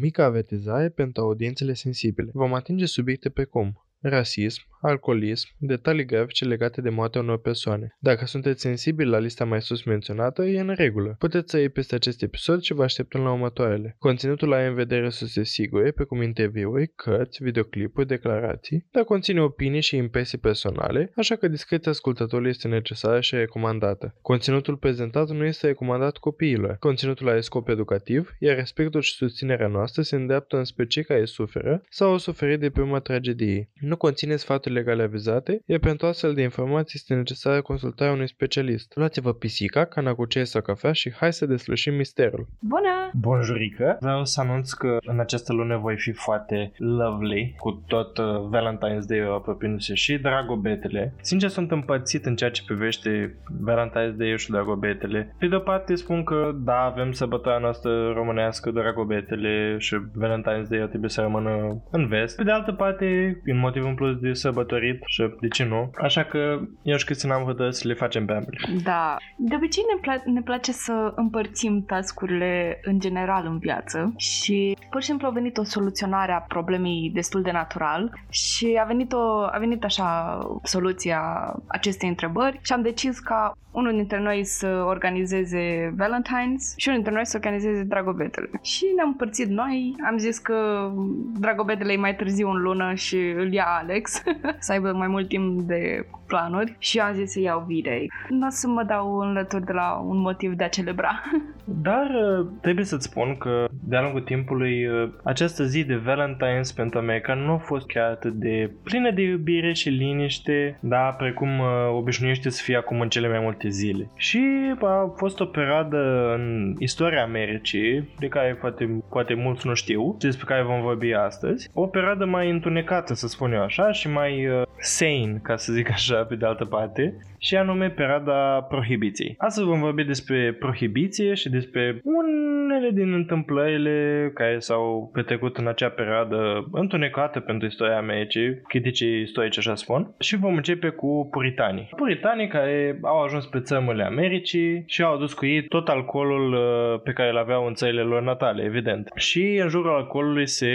mică avertizare pentru audiențele sensibile. Vom atinge subiecte precum rasism, alcoolism, detalii grafice legate de moartea unor persoane. Dacă sunteți sensibili la lista mai sus menționată, e în regulă. Puteți să iei peste acest episod și vă așteptăm la următoarele. Conținutul are în vedere să se sigure, precum interviuri, cărți, videoclipuri, declarații, dar conține opinii și impresii personale, așa că discreția ascultătorului este necesară și recomandată. Conținutul prezentat nu este recomandat copiilor. Conținutul are scop educativ, iar respectul și susținerea noastră se îndreaptă înspre cei care suferă sau au suferit de prima tragedie. Nu conține sfaturi sfaturi legale avizate, iar pentru astfel de informații este necesară consultarea unui specialist. Luați-vă pisica, cana cu ceai sau cafea și hai să deslușim misterul. Bună! Bonjurică! Vreau să anunț că în această lună voi fi foarte lovely, cu tot uh, Valentine's Day apropiindu-se și dragobetele. Sincer sunt împărțit în ceea ce privește Valentine's Day și dragobetele. Pe de o parte spun că da, avem sărbătoarea noastră românească, dragobetele și Valentine's Day trebuie să rămână în vest. Pe de altă parte, în motiv în plus de sărbătoare sărbătorit și de ce nu. Așa că eu și Cristina am hotărât să le facem pe ambele. Da. De obicei ne, pla- ne place să împărțim tascurile în general în viață și pur și simplu a venit o soluționare a problemei destul de natural și a venit, o, a venit așa soluția acestei întrebări și am decis ca unul dintre noi să organizeze Valentine's și unul dintre noi să organizeze Dragobetele. Și ne-am împărțit noi, am zis că Dragobetele e mai târziu în lună și îl ia Alex să aibă mai mult timp de planuri și am zis să iau videi. Nu o să mă dau înlături de la un motiv de a celebra. Dar uh, trebuie să-ți spun că de-a lungul timpului uh, această zi de Valentine's pentru America nu a fost chiar atât de plină de iubire și liniște, da, precum uh, obișnuiește să fie acum în cele mai multe zile. Și a fost o perioadă în istoria Americii, de care poate, poate mulți nu știu, despre care vom vorbi astăzi, o perioadă mai întunecată, să spun eu așa, și mai uh, sane, ca să zic așa, pe de altă parte, și anume perioada prohibiției. Astăzi vom vorbi despre prohibiție și despre unele din întâmplările care s-au petrecut în acea perioadă întunecată pentru istoria Americii, criticii istorici așa spun, și vom începe cu puritanii. Puritanii care au ajuns pe țărmurile Americii și au adus cu ei tot alcoolul uh, pe care îl aveau în țările lor natale, evident. Și în jurul alcoolului se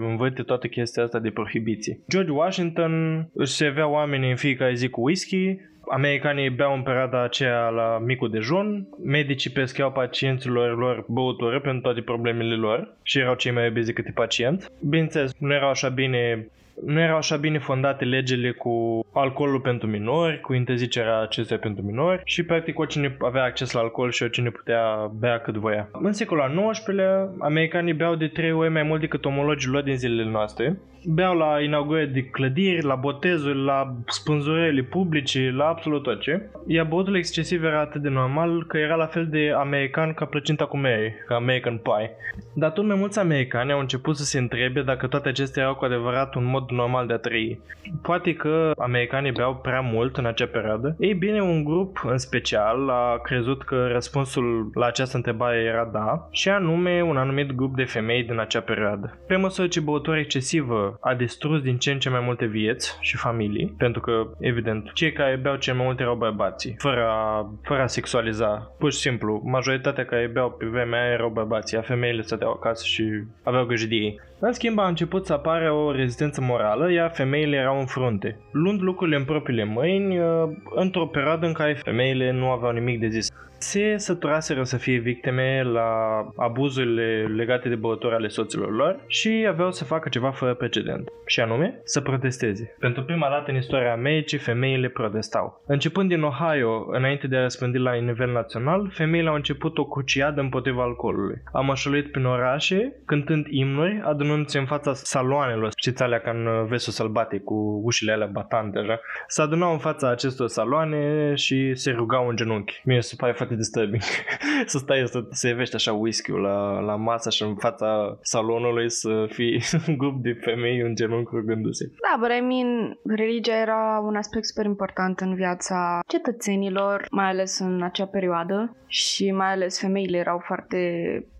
învârte toată chestia asta de prohibiție. George Washington își servea oamenii în fiecare zi cu whisky, Americanii beau în perioada aceea la micul dejun, medicii pescheau pacienților lor băutură pentru toate problemele lor și erau cei mai iubiți decât pacient. Bineînțeles, nu erau așa bine nu erau așa bine fondate legile cu alcoolul pentru minori, cu interzicerea acestea pentru minori și practic oricine avea acces la alcool și oricine putea bea cât voia. În secolul al XIX-lea, americanii beau de trei ori mai mult decât omologii lor din zilele noastre. Beau la inaugurări de clădiri, la botezuri, la spânzurări publice, la absolut orice. Iar băutul excesiv era atât de normal că era la fel de american ca plăcinta cu Mary, ca American Pie. Dar tot mai mulți americani au început să se întrebe dacă toate acestea erau cu adevărat un mod normal de a trăi. Poate că americanii beau prea mult în acea perioadă. Ei bine, un grup în special a crezut că răspunsul la această întrebare era da, și anume un anumit grup de femei din acea perioadă. Pe măsură ce băutura excesivă a distrus din ce în ce mai multe vieți și familii, pentru că, evident, cei care beau cel mai mult erau bărbații, fără a, fără a sexualiza. Pur și simplu, majoritatea care beau pe vremea aia erau bărbații, a femeile stăteau acasă și aveau grijă de ei. În schimb, a început să apare o rezistență morală, iar femeile erau în frunte, luând lucrurile în propriile mâini, uh, într-o perioadă în care femeile nu aveau nimic de zis se săturaseră să fie victime la abuzurile legate de băutori ale soților lor și aveau să facă ceva fără precedent, și anume să protesteze. Pentru prima dată în istoria Americii, femeile protestau. Începând din Ohio, înainte de a răspândi la nivel național, femeile au început o cruciadă împotriva alcoolului. Am mășăluit prin orașe, cântând imnuri, adunându-se în fața saloanelor, știți alea ca în vesul sălbatic, cu ușile alea batante, așa. Se adunau în fața acestor saloane și se rugau în genunchi. Mie se pare foarte disturbing să stai să servești așa whisky la, la masă și în fața salonului să fii un grup de femei în genunchi rugându-se. Da, but I mean, religia era un aspect super important în viața cetățenilor, mai ales în acea perioadă și mai ales femeile erau foarte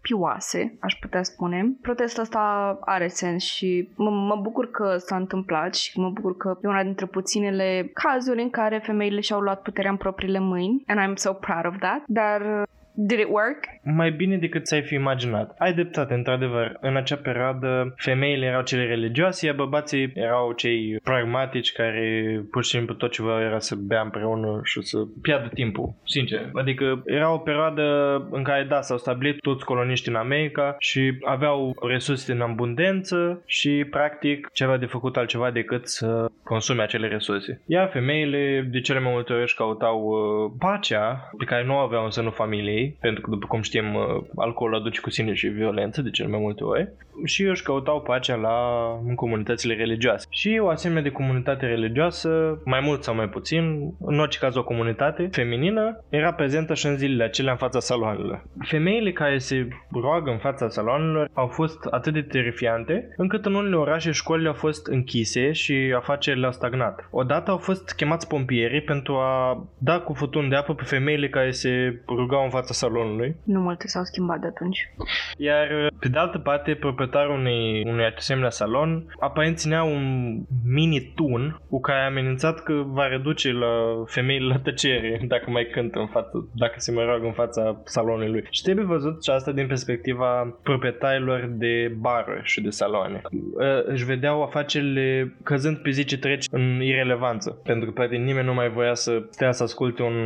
pioase, aș putea spune. Protestul ăsta are sens și mă, mă bucur că s-a întâmplat și mă bucur că e una dintre puținele cazuri în care femeile și-au luat puterea în propriile mâini and I'm so proud of that. Dar Did it work? Mai bine decât ți-ai fi imaginat. Ai dreptate, într-adevăr. În acea perioadă, femeile erau cele religioase, iar bărbații erau cei pragmatici care pur și simplu tot ce vreau era să bea împreună și să piardă timpul, sincer. Adică era o perioadă în care, da, s-au stabilit toți coloniști în America și aveau resurse în abundență și, practic, ce avea de făcut altceva decât să consume acele resurse. Iar femeile, de cele mai multe ori, își căutau uh, pacea pe care nu o aveau în sânul familiei, pentru că, după cum știm, uh, alcoolul aduce cu sine și violență de cele mai multe ori, și își căutau pacea la în comunitățile religioase. Și o asemenea de comunitate religioasă, mai mult sau mai puțin, în orice caz o comunitate feminină, era prezentă și în zilele acelea în fața saloanelor. Femeile care se roagă în fața saloanelor au fost atât de terifiante, încât în unele orașe școlile au fost închise și afacerile au stagnat. Odată au fost chemați pompierii pentru a da cu futun de apă pe femeile care se rugau în fața salonului. Nu multe s-au schimbat de atunci. Iar, pe de altă parte, proprietarul unei, unui asemenea salon aparent ținea un mini tun cu care a amenințat că va reduce la femeile la tăcere dacă mai cântă în față, dacă se mai roagă în fața salonului lui. Și trebuie văzut și asta din perspectiva proprietarilor de bară și de saloane. Își vedeau afacerile căzând pe zi ce trece în irelevanță, pentru că poate nimeni nu mai voia să stea să asculte un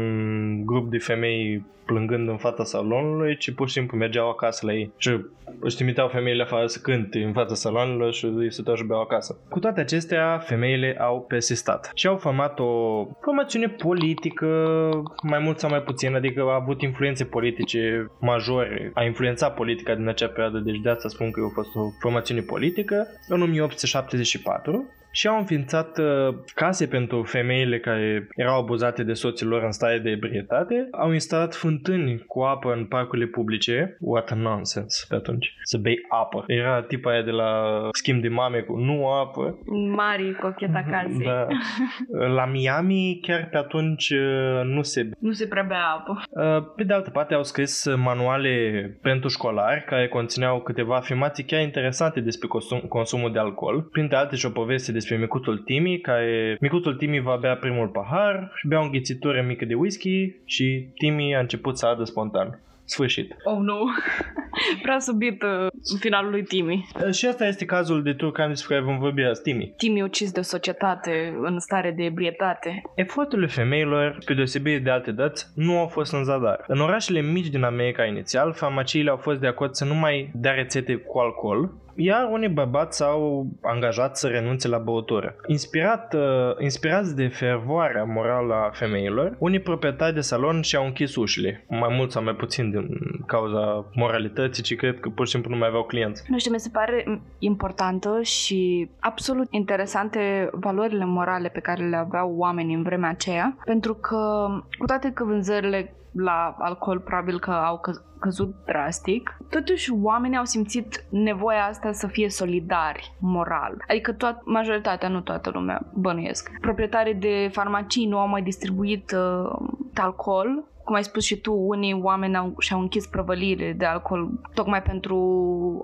grup de femei plângând în fața salonului, ci pur și simplu mergeau acasă la ei. Și își trimiteau femeile afară să cânte în fața salonului și îi se și beau acasă. Cu toate acestea, femeile au persistat și au format o formațiune politică, mai mult sau mai puțin, adică a avut influențe politice majore, a influențat politica din acea perioadă, deci de asta spun că a fost o formațiune politică. În 1874, și au înființat uh, case pentru femeile care erau abuzate de soții lor în stare de ebrietate. Au instalat fântâni cu apă în parcurile publice. What a nonsense pe atunci. Să bei apă. Era tipa aia de la schimb de mame cu nu apă. Mari cocheta casei. Da. La Miami chiar pe atunci uh, nu se... Nu se prea bea apă. Uh, pe de altă parte au scris manuale pentru școlari care conțineau câteva afirmații chiar interesante despre consum, consumul de alcool. Printre alte și o poveste despre despre micuțul Timi, care micuțul Timi va bea primul pahar și bea o înghițitură mică de whisky și Timi a început să adă spontan. Sfârșit. Oh, nu. Prea subit uh, finalul lui Timi. Uh, și asta este cazul de Turcan despre care vom vorbi azi, Timi. Timi ucis de o societate în stare de ebrietate. Eforturile femeilor, pe deosebire de alte dăți, nu au fost în zadar. În orașele mici din America inițial, farmaciile au fost de acord să nu mai dea rețete cu alcool, iar unii bărbați s-au angajat să renunțe la băutură. Inspirat, uh, inspirați de fervoarea morală a femeilor, unii proprietari de salon și-au închis ușile, mai mult sau mai puțin din cauza moralității, ci cred că pur și simplu nu mai aveau clienți. Nu știu, mi se pare importantă și absolut interesante valorile morale pe care le aveau oamenii în vremea aceea, pentru că cu toate că vânzările la alcool probabil că au că- căzut drastic, totuși oamenii au simțit nevoia asta să fie solidari moral. Adică toat, majoritatea, nu toată lumea, bănuiesc. Proprietarii de farmacii nu au mai distribuit uh, alcool cum ai spus și tu, unii oameni au, și-au închis prăvăliile de alcool tocmai pentru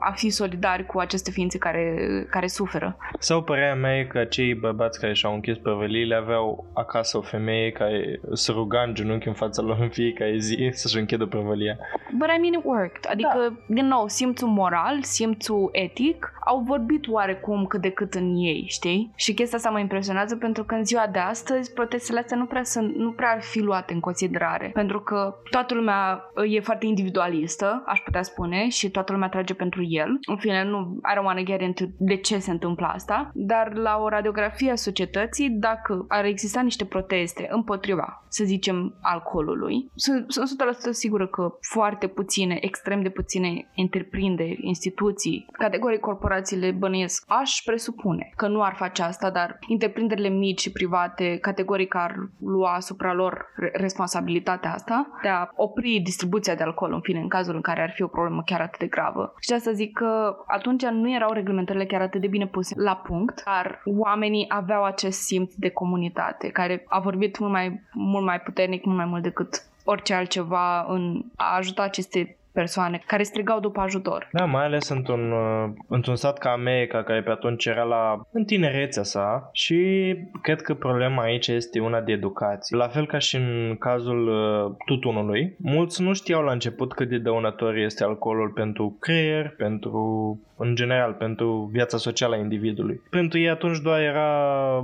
a fi solidari cu aceste ființe care, care suferă. Sau părerea mea e că cei bărbați care și-au închis prăvăliile aveau acasă o femeie care se ruga în genunchi în fața lor în fiecare zi să-și închidă prăvălia. But I mean it worked. Adică, da. din nou, simțul moral, simțul etic au vorbit oarecum cât de cât în ei, știi? Și chestia asta mă impresionează pentru că în ziua de astăzi protestele astea nu prea, sunt, nu prea ar fi luate în considerare. Pentru pentru că toată lumea uh, e foarte individualistă, aș putea spune, și toată lumea trage pentru el. În fine, nu I don't want to get into de ce se întâmplă asta, dar la o radiografie a societății, dacă ar exista niște proteste împotriva, să zicem, alcoolului, sunt, sunt 100% sigură că foarte puține, extrem de puține întreprinderi, instituții, categorii corporațiile bănuiesc, aș presupune că nu ar face asta, dar întreprinderile mici și private categoric ar lua asupra lor responsabilitatea asta asta, de a opri distribuția de alcool, în fine, în cazul în care ar fi o problemă chiar atât de gravă. Și de asta zic că atunci nu erau reglementările chiar atât de bine puse la punct, dar oamenii aveau acest simț de comunitate, care a vorbit mult mai, mult mai puternic, mult mai mult decât orice altceva în a ajuta aceste persoane care strigau după ajutor. Da, mai ales într-un, uh, într-un stat ca America, care pe atunci era la în tinerețea sa și cred că problema aici este una de educație. La fel ca și în cazul uh, tutunului, mulți nu știau la început cât de dăunător este alcoolul pentru creier, pentru în general, pentru viața socială a individului. Pentru ei atunci doar era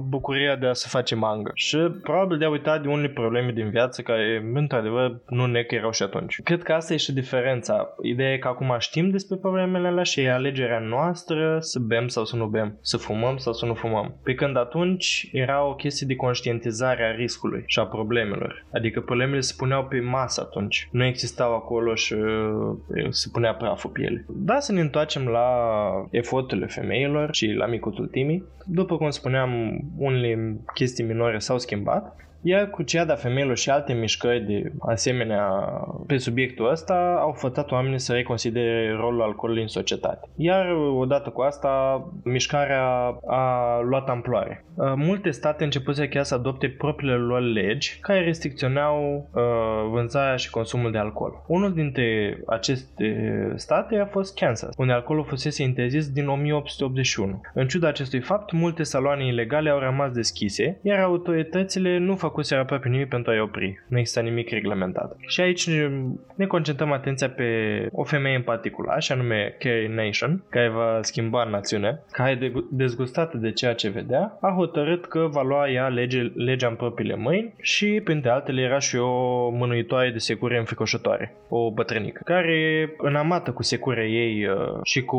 bucuria de a se face mangă și probabil de a uita de unele probleme din viață care, într-adevăr, nu ne erau și atunci. Cred că asta e și diferența. Ideea e că acum știm despre problemele alea și e alegerea noastră să bem sau să nu bem, să fumăm sau să nu fumăm. Pe când atunci era o chestie de conștientizare a riscului și a problemelor. Adică problemele se puneau pe masă atunci. Nu existau acolo și uh, se punea praful pe ele. Da, să ne întoarcem la eforturile femeilor și la micuțul Timi. După cum spuneam, unele chestii minore s-au schimbat, iar Cruciada Femeilor și alte mișcări de asemenea pe subiectul ăsta au fătat oamenii să reconsidere rolul alcoolului în societate. Iar odată cu asta, mișcarea a luat amploare. Uh, multe state începuse chiar să adopte propriile lor legi care restricționau uh, vânzarea și consumul de alcool. Unul dintre aceste state a fost Kansas, unde alcoolul fusese interzis din 1881. În ciuda acestui fapt, multe saloane ilegale au rămas deschise, iar autoritățile nu făcuseră aproape nimic pentru a-i opri. Nu există nimic reglementat. Și aici ne concentrăm atenția pe o femeie în particular, și anume Carrie Nation, care va schimba națiunea, care dezgustată de ceea ce vedea, a hotărât că va lua ea lege, legea în propriile mâini și, printre altele, era și o mânuitoare de secure înfricoșătoare, o bătrânică, care, înamată cu securea ei uh, și cu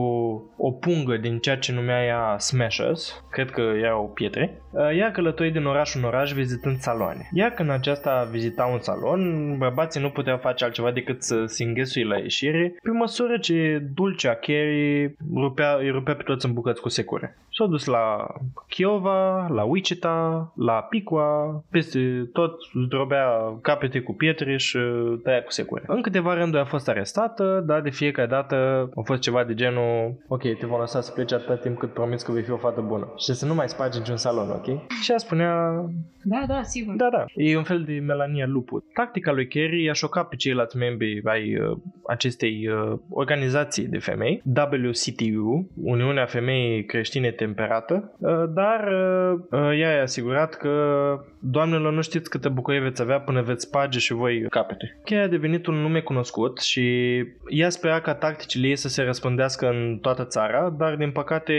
o pungă din ceea ce numea ea Smashers, cred că erau pietre, uh, ea călătorit din oraș în oraș vizitând saloane. Iar când aceasta vizita un salon, bărbații nu puteau face altceva decât să se înghesui la ieșire, pe măsură ce dulcea Carrie rupea, îi rupea pe toți în bucăți cu secure. S-au dus la Chiova, la Wichita, la Piqua, peste tot zdrobea capete cu pietre și tăia cu secure. În câteva rânduri a fost arestată, dar de fiecare dată a fost ceva de genul ok, te vom lăsa să pleci atât timp cât promiți că vei fi o fată bună și să nu mai spargi niciun salon, ok? Și ea spunea... Da, da, sigur. Da, da. E un fel de Melania Lupu. Tactica lui Kerry i-a șocat pe ceilalți membri ai uh, acestei uh, organizații de femei, WCTU, Uniunea Femeii Creștine Temperată, uh, dar uh, uh, ea i-a asigurat că doamnelor nu știți câtă bucurie veți avea până veți sparge și voi capete. Chiar a devenit un nume cunoscut și ea spera ca tacticile ei să se răspândească în toată țara, dar din păcate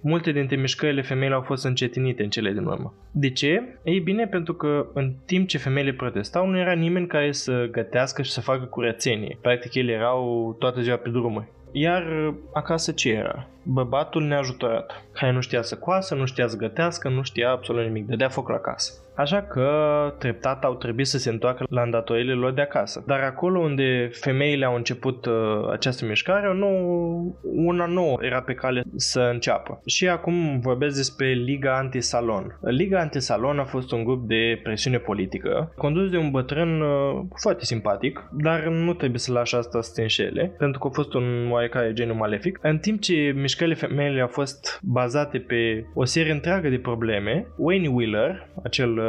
multe dintre mișcările femeilor au fost încetinite în cele din urmă. De ce? Ei bine, pentru că în timp ce femeile protestau, nu era nimeni care să gătească și să facă curățenie. Practic, ele erau toată ziua pe drumuri. Iar acasă ce era? Bărbatul neajutorat, care nu știa să coasă, nu știa să gătească, nu știa absolut nimic, dădea foc la casă. Așa că treptat au trebuit să se întoarcă la îndatoriile lor de acasă. Dar acolo unde femeile au început uh, această mișcare, nou, una nouă era pe cale să înceapă. Și acum vorbesc despre Liga Antisalon. Liga Antisalon a fost un grup de presiune politică, condus de un bătrân uh, foarte simpatic, dar nu trebuie să lași asta să te înșele, pentru că a fost un oarecare geniu malefic. În timp ce mișcările femeile au fost bazate pe o serie întreagă de probleme, Wayne Wheeler, acel uh,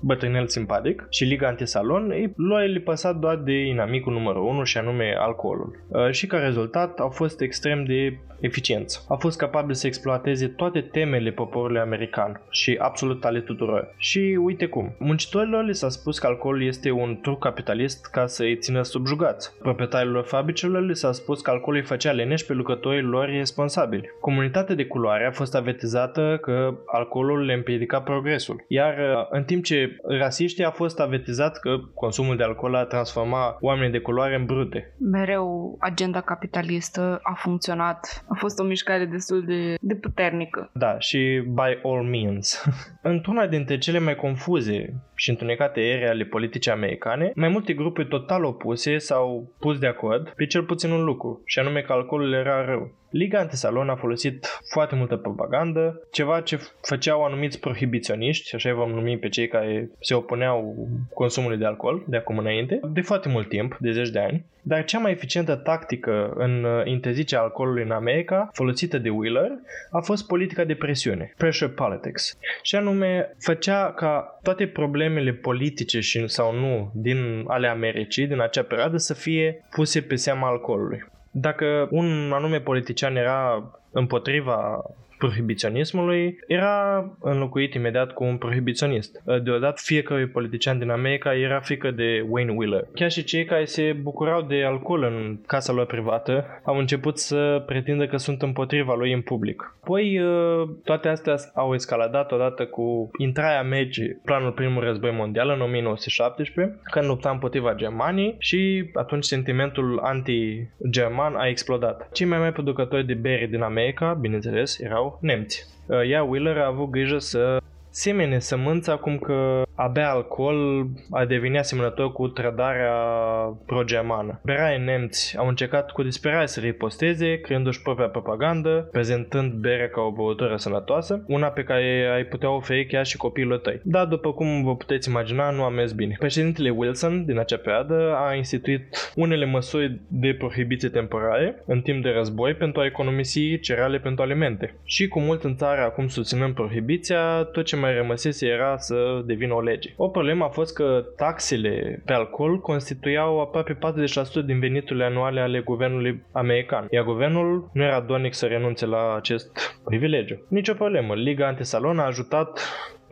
bătrânel simpatic și Liga Antisalon, ei, lor le păsa doar de inamicul numărul 1 și anume alcoolul. Uh, și ca rezultat au fost extrem de eficiență. Au fost capabili să exploateze toate temele poporului american și absolut ale tuturor. Și uite cum. Muncitorilor li s-a spus că alcoolul este un truc capitalist ca să îi țină subjugați. Proprietarilor fabricilor li s-a spus că alcoolul îi făcea leneși pe lucrătorii lor responsabili. Comunitatea de culoare a fost avertizată că alcoolul le împiedica progresul. Iar uh, în timp ce rasiștii a fost avertizat că consumul de alcool a transforma oamenii de culoare în brute. Mereu agenda capitalistă a funcționat a fost o mișcare destul de, de puternică. Da, și by all means. Într-una dintre cele mai confuze și întunecate ere ale politicii americane, mai multe grupuri total opuse s-au pus de acord pe cel puțin un lucru, și anume că alcoolul era rău. Liga Antisalon a folosit foarte multă propagandă, ceva ce făceau anumiți prohibiționiști, așa vom numi pe cei care se opuneau consumului de alcool de acum înainte, de foarte mult timp, de zeci de ani. Dar cea mai eficientă tactică în uh, interzicerea alcoolului în America, folosită de Wheeler, a fost politica de presiune, pressure politics. Și anume, făcea ca toate problemele politice și sau nu din ale Americii din acea perioadă să fie puse pe seama alcoolului. Dacă un anume politician era împotriva prohibiționismului era înlocuit imediat cu un prohibiționist. Deodată fiecare politician din America era frică de Wayne Wheeler. Chiar și cei care se bucurau de alcool în casa lor privată au început să pretindă că sunt împotriva lui în public. Apoi uh, toate astea au escaladat odată cu intrarea Americii planul primul război mondial în 1917, când lupta împotriva Germaniei și atunci sentimentul anti-german a explodat. Cei mai mari producători de bere din America, bineînțeles, erau nemți. Ea, Wheeler, a avut grijă să semene sămânța cum că a bea alcool a devenit asemănător cu trădarea pro-germană. Berai nemți au încercat cu disperare să riposteze, creându-și propria propagandă, prezentând berea ca o băutură sănătoasă, una pe care ai putea oferi chiar și copiilor tăi. Dar, după cum vă puteți imagina, nu a mers bine. Președintele Wilson, din acea perioadă, a instituit unele măsuri de prohibiție temporare în timp de război pentru a economisi cereale pentru alimente. Și cu mult în țară acum susținând prohibiția, tot ce mai rămăsese era să devină o lege. O problemă a fost că taxele pe alcool constituiau aproape 40% din veniturile anuale ale guvernului american, iar guvernul nu era dornic să renunțe la acest privilegiu. Nici o problemă. Liga Antisalon a ajutat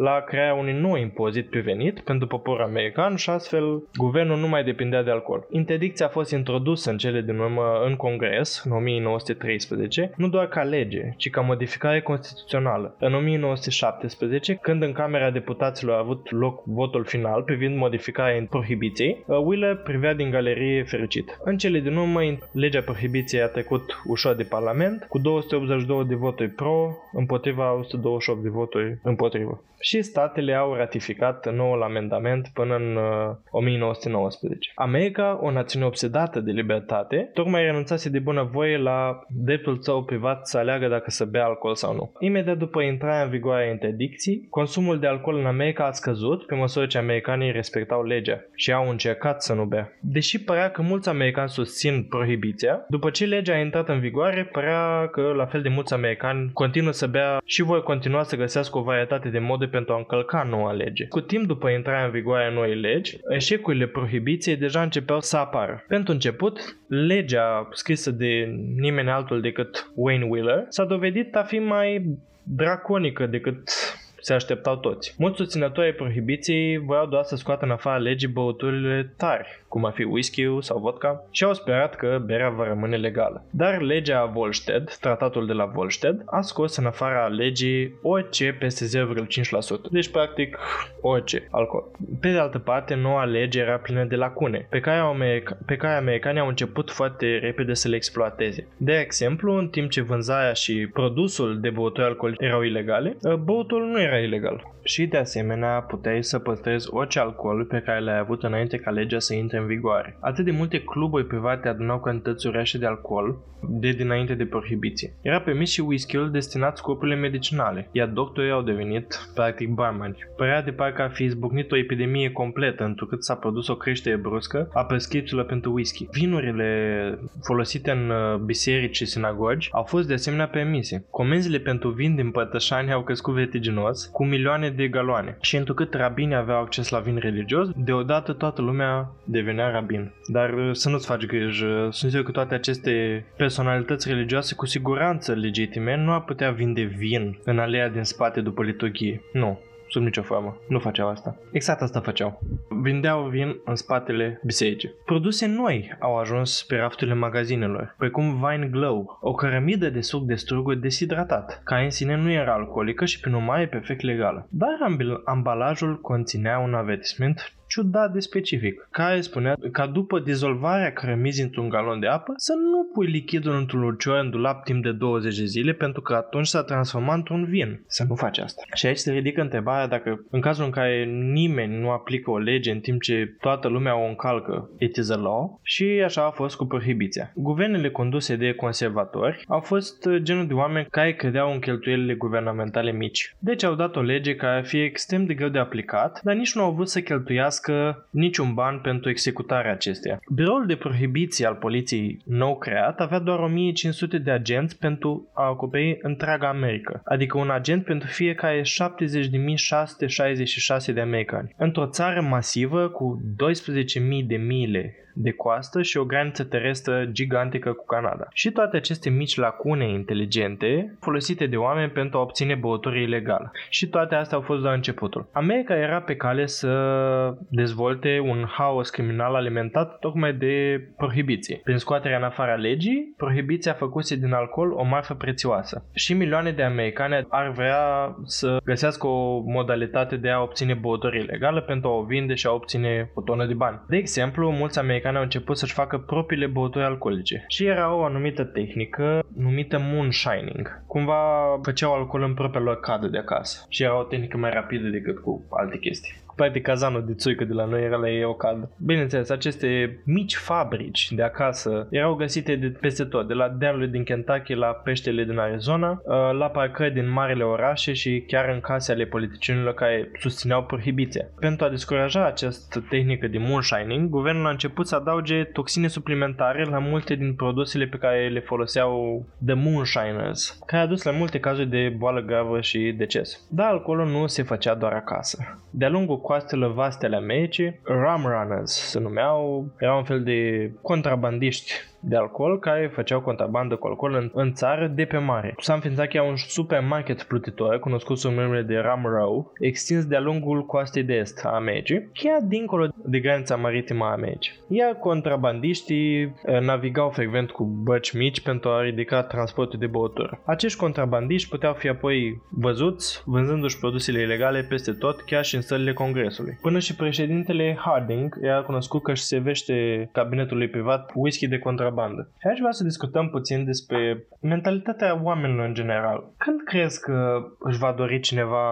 la crearea unui nou impozit pe venit pentru poporul american și astfel guvernul nu mai depindea de alcool. Interdicția a fost introdusă în cele din urmă în Congres în 1913, nu doar ca lege, ci ca modificare constituțională. În 1917, când în Camera Deputaților a avut loc votul final privind modificarea prohibiției, uh, Wheeler privea din galerie fericit. În cele din urmă, legea prohibiției a trecut ușor de Parlament, cu 282 de voturi pro, împotriva 128 de voturi împotrivă și statele au ratificat noul amendament până în uh, 1919. America, o națiune obsedată de libertate, tocmai renunțase de bunăvoie la dreptul său privat să aleagă dacă să bea alcool sau nu. Imediat după intrarea în vigoare a interdicții, consumul de alcool în America a scăzut pe măsură ce americanii respectau legea și au încercat să nu bea. Deși părea că mulți americani susțin prohibiția, după ce legea a intrat în vigoare, părea că la fel de mulți americani continuă să bea și vor continua să găsească o varietate de moduri pentru a încălca noua lege. Cu timp după intrarea în vigoare a noii legi, eșecurile prohibiției deja începeau să apară. Pentru început, legea scrisă de nimeni altul decât Wayne Wheeler s-a dovedit a fi mai draconică decât se așteptau toți. Mulți susținători ai prohibiției voiau doar să scoată în afară legii băuturile tari, cum ar fi whisky sau vodka, și au sperat că berea va rămâne legală. Dar legea Volstead, tratatul de la Volstead, a scos în afara legii orice peste 0,5%. Deci, practic, orice alcool. Pe de altă parte, noua lege era plină de lacune, pe care, America- pe care americanii au început foarte repede să le exploateze. De exemplu, în timp ce vânzarea și produsul de băuturi alcoolice erau ilegale, băutul nu era ilegal. Și de asemenea puteai să păstrezi orice alcool pe care l-ai avut înainte ca legea să intre în vigoare. Atât de multe cluburi private adunau cantități uriașe de alcool de dinainte de prohibiție. Era permis și whisky-ul destinat scopurile medicinale, iar doctorii au devenit practic barmani. Părea de parcă ar fi izbucnit o epidemie completă, întrucât s-a produs o creștere bruscă a prescripțiilor pentru whisky. Vinurile folosite în uh, biserici și sinagogi au fost de asemenea permise. Comenzile pentru vin din pătășani au crescut vertiginos, cu milioane de galoane. Și întrucât rabinii aveau acces la vin religios, deodată toată lumea devenea rabin. Dar uh, să nu-ți faci grijă, sunt eu că toate aceste personalități religioase cu siguranță legitime nu ar putea vinde vin în alea din spate după liturghie. Nu, sub nicio formă. Nu făceau asta. Exact asta făceau. Vindeau vin în spatele bisericii. Produse noi au ajuns pe rafturile magazinelor, precum Vine Glow, o cărămidă de suc de struguri deshidratat, care în sine nu era alcoolică și prin urmare perfect legală. Dar ambalajul conținea un avertisment ciudat de specific, care spunea ca după dizolvarea cărămizii într-un galon de apă să nu pui lichidul într-un ulcior în dulap timp de 20 de zile pentru că atunci s-a transformat într-un vin. Să nu faci asta. Și aici se ridică întrebarea dacă în cazul în care nimeni nu aplică o lege în timp ce toată lumea o încalcă, it is a law, și așa a fost cu prohibiția. Guvernele conduse de conservatori au fost genul de oameni care credeau în cheltuielile guvernamentale mici. Deci au dat o lege care ar fi extrem de greu de aplicat, dar nici nu au vrut să cheltuiască niciun ban pentru executarea acesteia. Biroul de prohibiție al poliției nou creat avea doar 1500 de agenți pentru a acoperi întreaga America, adică un agent pentru fiecare 70.666 de americani. Într-o țară masivă cu 12.000 de mile de coastă și o graniță terestră gigantică cu Canada. Și toate aceste mici lacune inteligente folosite de oameni pentru a obține băuturi ilegale. Și toate astea au fost doar începutul. America era pe cale să dezvolte un haos criminal alimentat tocmai de prohibiție. Prin scoaterea în afara legii, prohibiția făcuse din alcool o marfă prețioasă. Și milioane de americani ar vrea să găsească o modalitate de a obține băuturi ilegale pentru a o vinde și a obține o tonă de bani. De exemplu, mulți americani au început să-și facă propriile băuturi alcoolice. Și era o anumită tehnică numită moonshining. Cumva făceau alcool în propria lor cadă de acasă. Și era o tehnică mai rapidă decât cu alte chestii de cazanul de țuică de la noi era la ei o cadă. Bineînțeles, aceste mici fabrici de acasă erau găsite de peste tot, de la dealurile din Kentucky la peștele din Arizona, uh, la parcări din marele orașe și chiar în case ale politicienilor care susțineau prohibiția. Pentru a descuraja această tehnică de moonshining, guvernul a început să adauge toxine suplimentare la multe din produsele pe care le foloseau the moonshiners, care a dus la multe cazuri de boală gravă și deces. Dar alcoolul nu se făcea doar acasă. De-a lungul coastele vaste ale Americii, rum runners se numeau, erau un fel de contrabandiști de alcool care făceau contrabandă cu alcool în, în țară de pe mare. S-a înființat chiar un supermarket plutitor cunoscut sub numele de Ram Row, extins de-a lungul coastei de est a Americii, chiar dincolo de granița maritimă a Americii. Iar contrabandiștii eh, navigau frecvent cu băci mici pentru a ridica transportul de băutură. Acești contrabandiști puteau fi apoi văzuți vânzându-și produsele ilegale peste tot, chiar și în sălile Congresului. Până și președintele Harding era cunoscut că își servește cabinetului privat whisky de contrabandă contrabandă. Și aici vreau să discutăm puțin despre mentalitatea oamenilor în general. Când crezi că își va dori cineva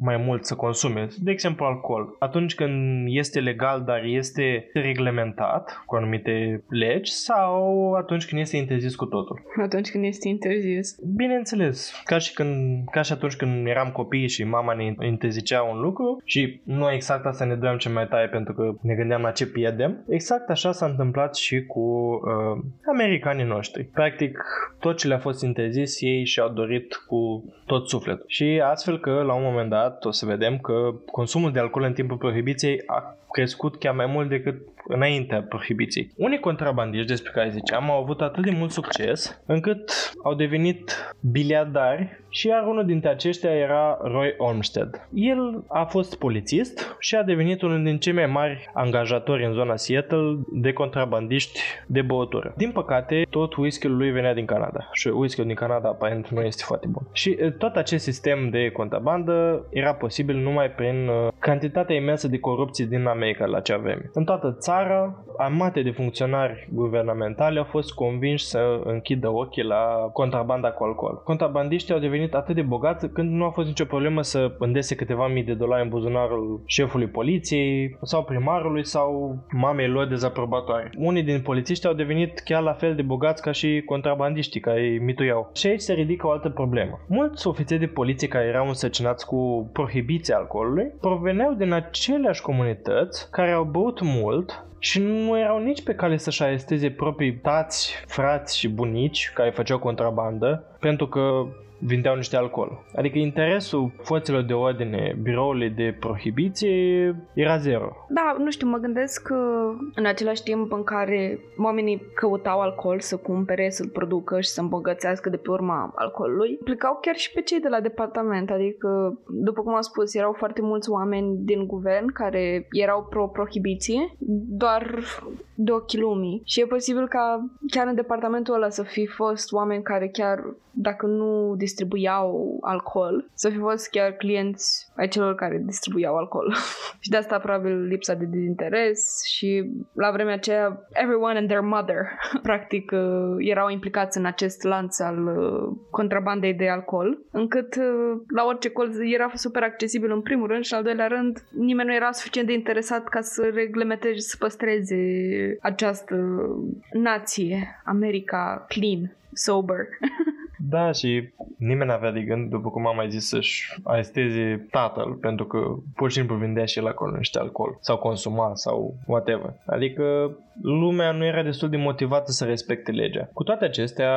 mai mult să consume? De exemplu, alcool. Atunci când este legal, dar este reglementat cu anumite legi sau atunci când este interzis cu totul? Atunci când este interzis. Bineînțeles. Ca și, când, ca și atunci când eram copii și mama ne interzicea un lucru și noi exact asta ne doream ce mai tare pentru că ne gândeam la ce pierdem. Exact așa s-a întâmplat și cu uh, americanii noștri. Practic, tot ce le-a fost interzis, ei și-au dorit cu tot sufletul. Și astfel că, la un moment dat, o să vedem că consumul de alcool în timpul prohibiției a crescut chiar mai mult decât înaintea prohibiției. Unii contrabandiști despre care ziceam au avut atât de mult succes încât au devenit biliardari și iar unul dintre aceștia era Roy Olmsted. El a fost polițist și a devenit unul din cei mai mari angajatori în zona Seattle de contrabandiști de băutură. Din păcate, tot whisky-ul lui venea din Canada și whisky-ul din Canada aparent nu este foarte bun. Și tot acest sistem de contrabandă era posibil numai prin cantitatea imensă de corupție din America la ce avem. În toată țara, armate de funcționari guvernamentali au fost convinși să închidă ochii la contrabanda cu alcool. Contrabandiștii au devenit atât de bogați când nu a fost nicio problemă să îndese câteva mii de dolari în buzunarul șefului poliției sau primarului sau mamei lor dezaprobatoare. Unii din polițiști au devenit chiar la fel de bogați ca și contrabandiștii care îi mituiau. Și aici se ridică o altă problemă. Mulți ofițeri de poliție care erau însăcinați cu prohibiția alcoolului proveneau din aceleași comunități care au băut mult și nu erau nici pe cale să-și aresteze proprii tați, frați și bunici care făceau contrabandă, pentru că vindeau niște alcool. Adică interesul forțelor de ordine, biroului de prohibiție era zero. Da, nu știu, mă gândesc că în același timp în care oamenii căutau alcool să cumpere, să-l producă și să îmbogățească de pe urma alcoolului, plecau chiar și pe cei de la departament, adică, după cum am spus, erau foarte mulți oameni din guvern care erau pro-prohibiție, doar de ochii lumii și e posibil ca chiar în departamentul ăla să fi fost oameni care chiar dacă nu distribuiau alcool, să fi fost chiar clienți ai celor care distribuiau alcool. și de asta probabil lipsa de dezinteres și la vremea aceea everyone and their mother practic uh, erau implicați în acest lanț al uh, contrabandei de alcool, încât uh, la orice colț era super accesibil în primul rând și în al doilea rând nimeni nu era suficient de interesat ca să reglementeze să păstreze această nație, America clean, sober. Da, și nimeni n-avea de gând, după cum am mai zis, să-și aresteze tatăl, pentru că pur și simplu vindea și el acolo niște alcool, sau consuma, sau whatever. Adică lumea nu era destul de motivată să respecte legea. Cu toate acestea,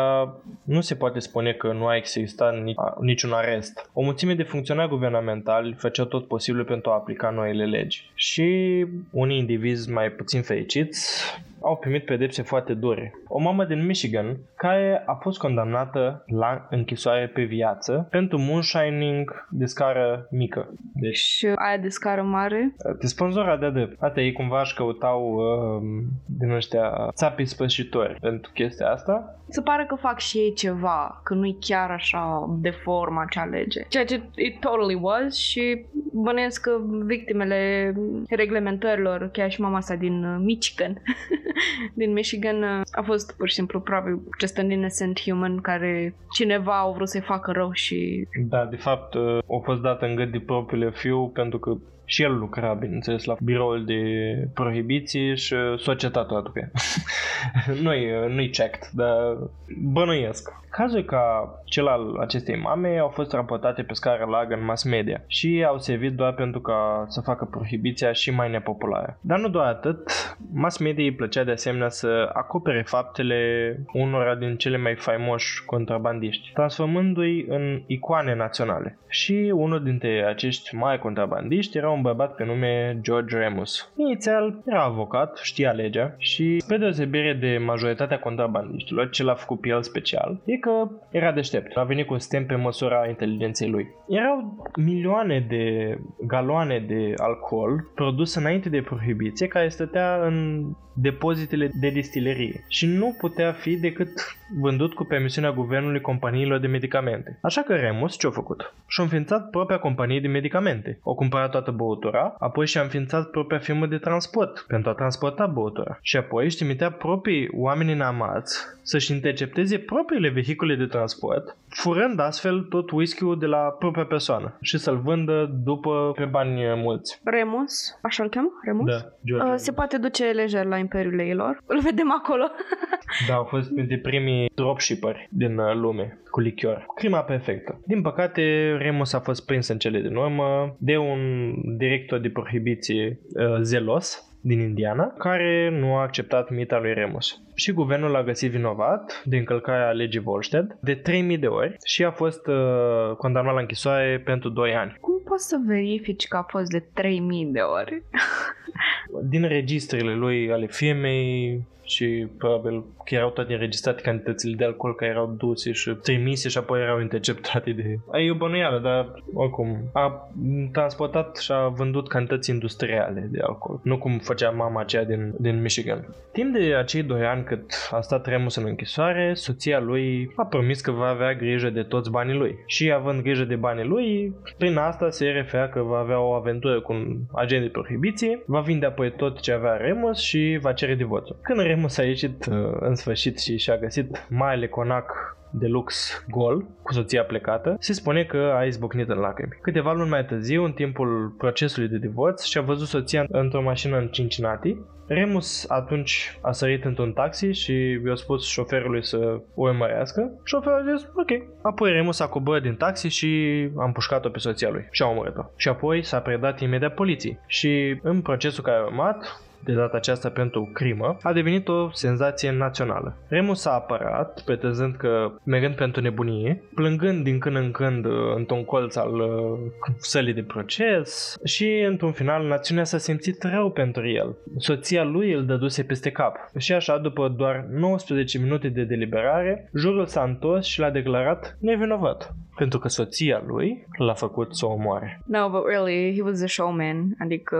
nu se poate spune că nu a existat niciun arest. O mulțime de funcționari guvernamentali făceau tot posibilul pentru a aplica noile legi. Și unii indivizi mai puțin fericiți au primit pedepse foarte dure. O mamă din Michigan care a fost condamnată la închisoare pe viață pentru moonshining de scară mică. Deci și aia de scară mare? De sponsora de drept. Atât ei cumva își căutau uh, din ăștia țapii spășitori pentru chestia asta se pare că fac și ei ceva, că nu-i chiar așa de formă acea lege. Ceea ce it totally was și bănuiesc că victimele reglementărilor, chiar și mama asta din Michigan, din Michigan, a fost pur și simplu probabil just an innocent human care cineva a vrut să-i facă rău și... Da, de fapt, a fost dată în gât de propriile fiu pentru că și el lucra, bineînțeles, la biroul de prohibiții și societatea aducă. nu-i, nu-i checked, dar bănuiesc. Cazul ca cel al acestei mame au fost raportate pe scară largă în mass media și au servit doar pentru ca să facă prohibiția și mai nepopulară. Dar nu doar atât, mass media îi plăcea de asemenea să acopere faptele unora din cele mai faimoși contrabandiști, transformându-i în icoane naționale. Și unul dintre acești mai contrabandiști era un bărbat pe nume George Remus. Inițial era avocat, știa legea și, spre deosebire de majoritatea contrabandiștilor, ce l-a făcut pe el special, e că era deștept. A venit cu un stem pe măsura inteligenței lui. Erau milioane de galoane de alcool produs înainte de prohibiție care stătea în depozitele de distilerie și nu putea fi decât vândut cu permisiunea guvernului companiilor de medicamente. Așa că Remus ce-a făcut? Și-a înființat propria companie de medicamente. O cumpărat toată băutura, apoi și-a înființat propria firmă de transport pentru a transporta băutura. Și apoi își trimitea proprii oameni înamați să-și intercepteze propriile vehicule de transport, furând astfel tot whisky-ul de la propria persoană și să-l vândă după pe bani mulți. Remus, așa îl cheamă? Remus? Da, George. Uh, se poate duce lejer la Imperiul Leilor. Îl vedem acolo. da, au fost printre primii dropshipperi din uh, lume cu lichior. Crima perfectă. Din păcate, Remus a fost prins în cele din urmă de un director de prohibiție uh, zelos din Indiana, care nu a acceptat mita lui Remus. Și guvernul l-a găsit vinovat de încălcarea legii Volstead de 3000 de ori și a fost uh, condamnat la închisoare pentru 2 ani. Cum poți să verifici că a fost de 3000 de ori? din registrele lui ale firmei și probabil că erau toate înregistrate cantitățile de alcool care erau duse și trimise și apoi erau interceptate de... E o bănuială, dar oricum a transportat și a vândut cantități industriale de alcool. Nu cum făcea mama aceea din, din Michigan. Timp de acei doi ani cât a stat Remus în închisoare, soția lui a promis că va avea grijă de toți banii lui. Și având grijă de banii lui, prin asta se referea că va avea o aventură cu un agent de prohibiție, va vinde apoi tot ce avea Remus și va cere divorțul. Când Remus a ieșit uh, în sfârșit și și-a găsit maile conac de lux gol, cu soția plecată, se spune că a izbucnit în lacrimi. Câteva luni mai târziu, în timpul procesului de divorț, și-a văzut soția într-o mașină în Cincinnati. Remus atunci a sărit într-un taxi și i-a spus șoferului să o urmărească. Șoferul a zis, ok. Apoi Remus a coborât din taxi și a împușcat-o pe soția lui și a omorât-o. Și apoi s-a predat imediat poliției. Și în procesul care a urmat, de data aceasta pentru crimă, a devenit o senzație națională. Remus a apărat, pretezând că, mergând pentru nebunie, plângând din când în când uh, într-un colț al uh, sălii de proces și, într-un final, națiunea s-a simțit rău pentru el. Soția lui îl dăduse peste cap. Și așa, după doar 19 minute de deliberare, jurul s-a întors și l-a declarat nevinovat pentru că soția lui l-a făcut să o omoare. No, but really, he was a showman. Adică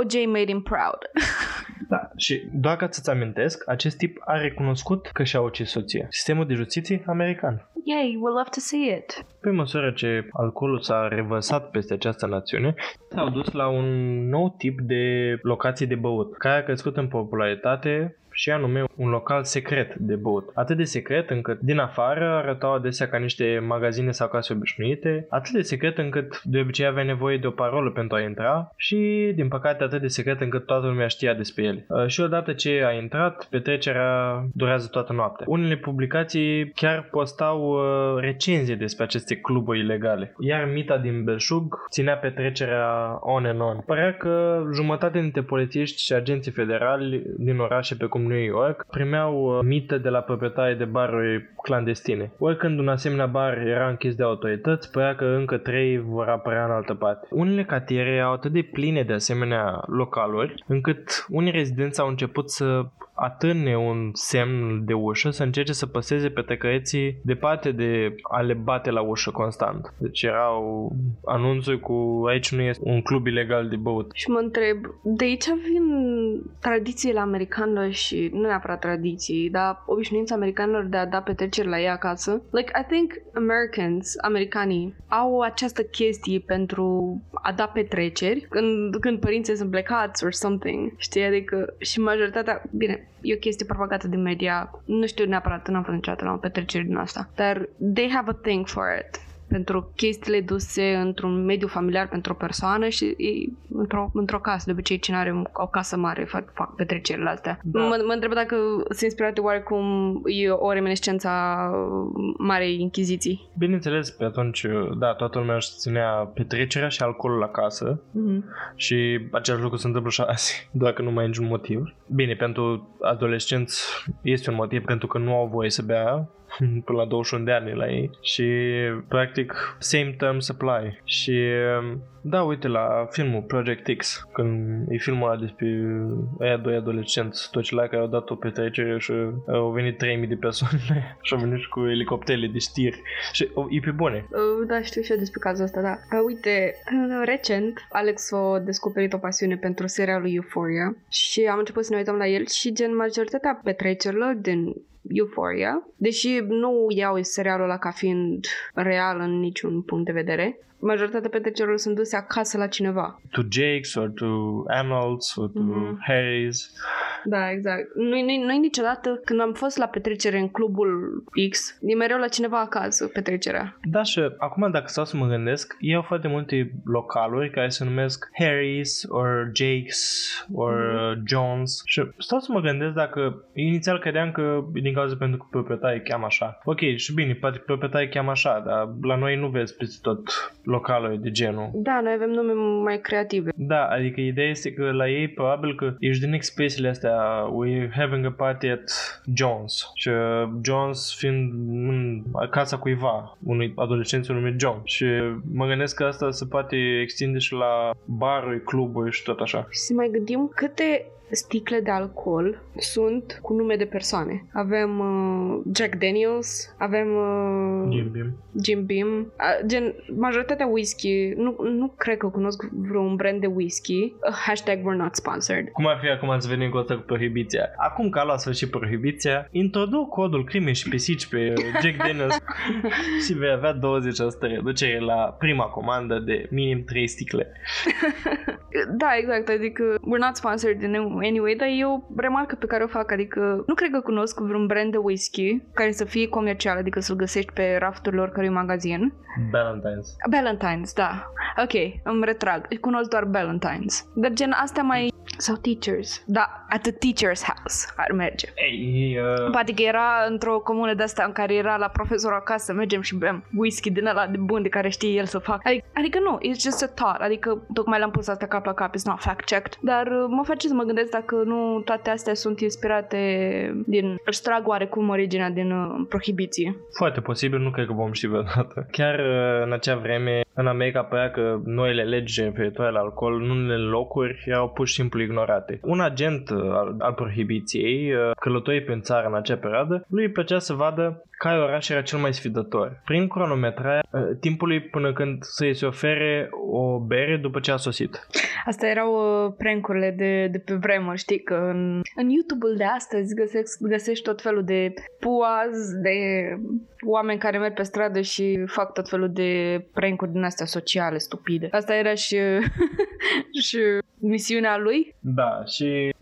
OJ made him proud. Da, și doar ca să-ți amintesc, acest tip a recunoscut că și-a ucis soția. Sistemul de justiție american. Yay, we'll love to see it. Pe măsură ce alcoolul s-a revărsat peste această națiune, s-au dus la un nou tip de locații de băut, care a crescut în popularitate și anume un local secret de băut. Atât de secret încât din afară arătau adesea ca niște magazine sau case obișnuite, atât de secret încât de obicei avea nevoie de o parolă pentru a intra și din păcate atât de secret încât toată lumea știa despre el. Uh, și odată ce a intrat, petrecerea durează toată noaptea. Unele publicații chiar postau uh, recenzii despre aceste cluburi ilegale. Iar Mita din Belșug ținea petrecerea on and on. Părea că jumătate dintre polițiști și agenții federali din orașe pe cum New York primeau uh, mită de la proprietarii de baruri clandestine. Oricând un asemenea bar era închis de autorități, părea că încă trei vor apărea în altă parte. Unele cartiere au atât de pline de asemenea localuri, încât unii rezidenți au început să atârne un semn de ușă, să încerce să păseze pe tăcăreții departe de a le bate la ușă constant. Deci erau anunțuri cu aici nu este un club ilegal de băut. Și mă întreb, de aici vin tradițiile americane și nu neapărat tradiții, dar obișnuința americanilor de a da petreceri la ei acasă? Like, I think Americans, americanii, au această chestie pentru a da petreceri când, când părinții sunt plecați or something, știi? Adică și majoritatea, bine, e o chestie propagată din media. Nu știu neapărat, n-am fost niciodată la o petrecere din asta. Dar they have a thing for it pentru chestiile duse într-un mediu familiar pentru o persoană și e, într-o, într-o casă. De obicei, cine are o casă mare fac, fac petrecerile astea. Da. Mă, mă întreb dacă sunt inspirate oarecum e o reminiscență a Marei Inchiziții. Bineînțeles, pe atunci, da, toată lumea își ținea petrecerea și alcoolul la casă mm-hmm. și același lucru se întâmplă și azi, doar că nu mai e niciun motiv. Bine, pentru adolescenți este un motiv pentru că nu au voie să bea, până la 21 de ani la ei și practic same terms apply și da, uite la filmul Project X, când e filmul ăla despre aia doi adolescenți, toți la care au dat o petrecere și au venit 3000 de persoane și au venit și cu elicoptele de știri și oh, e pe bune. Uh, da, știu și eu despre cazul ăsta, da. Uh, uite, uh, recent Alex a descoperit o pasiune pentru serialul Euphoria și am început să ne uităm la el și gen majoritatea petrecerilor din Euphoria, deși nu iau serialul ăla ca fiind real în niciun punct de vedere, majoritatea petrecerilor sunt duse acasă la cineva. To Jake's or to Arnold's or to mm-hmm. Harry's. Da, exact. Noi, noi, noi niciodată, când am fost la petrecere în clubul X, e mereu la cineva acasă petrecerea. Da, și acum dacă stau să mă gândesc, ei au foarte multe localuri care se numesc Harry's or Jake's or mm-hmm. John's și stau să mă gândesc dacă inițial credeam că din cauza pentru că proprietarii cheamă așa. Ok, și bine, poate proprietarii cheamă așa, dar la noi nu vezi peste tot localuri de genul. Da, noi avem nume mai creative. Da, adică ideea este că la ei probabil că ești din expresiile astea we're having a party at Jones și uh, Jones fiind în casa cuiva, unui adolescent numit John și mă gândesc că asta se poate extinde și la baruri, cluburi și tot așa. Și să mai gândim câte sticle de alcool sunt cu nume de persoane. Avem uh, Jack Daniels, avem uh, Jim Beam. Jim Beam. Uh, gen, majoritatea whisky, nu, nu cred că cunosc vreun brand de whisky. Uh, hashtag we're not sponsored. Cum ar fi acum să venim cu asta cu prohibiția? Acum că a luat sfârșit prohibiția, introduc codul crime și pisici pe Jack Daniels și vei avea 20% reducere la prima comandă de minim 3 sticle. da, exact, adică we're not sponsored in anyway, dar e o remarcă pe care o fac, adică nu cred că cunosc vreun brand de whisky care să fie comercial, adică să-l găsești pe rafturile oricărui magazin. Valentine's. Valentine's, da. Ok, îmi retrag. Cunosc doar Valentine's. Dar gen astea mai... Sau teachers. Da, at the teacher's house ar merge. Ei, uh... Poate că era într-o comună de asta în care era la profesor acasă, mergem și bem whisky din ăla de bun de care știe el să facă. Adică, adică nu, it's just a thought. Adică tocmai l-am pus asta cap la cap, it's not fact-checked. Dar uh, mă face să mă gândesc dacă nu toate astea sunt inspirate din... își trag oarecum originea din uh, prohibiție. Foarte posibil, nu cred că vom ști vreodată. Chiar uh, în acea vreme, în America părea că noile legi referitoare la alcool în unele locuri erau pur și simplu ignorate. Un agent uh, al, al prohibiției, uh, călătorii prin țară în acea perioadă, lui îi plăcea să vadă care oraș era cel mai sfidător. Prin cronometrarea uh, timpului până când să-i se ofere o bere după ce a sosit. Asta erau uh, prank-urile de, de pe vremuri, știi, că în, în YouTube-ul de astăzi găsești, găsești tot felul de puaz, de oameni care merg pe stradă și fac tot felul de prank-uri din astea sociale, stupide. Asta era și, și misiunea lui. Da, și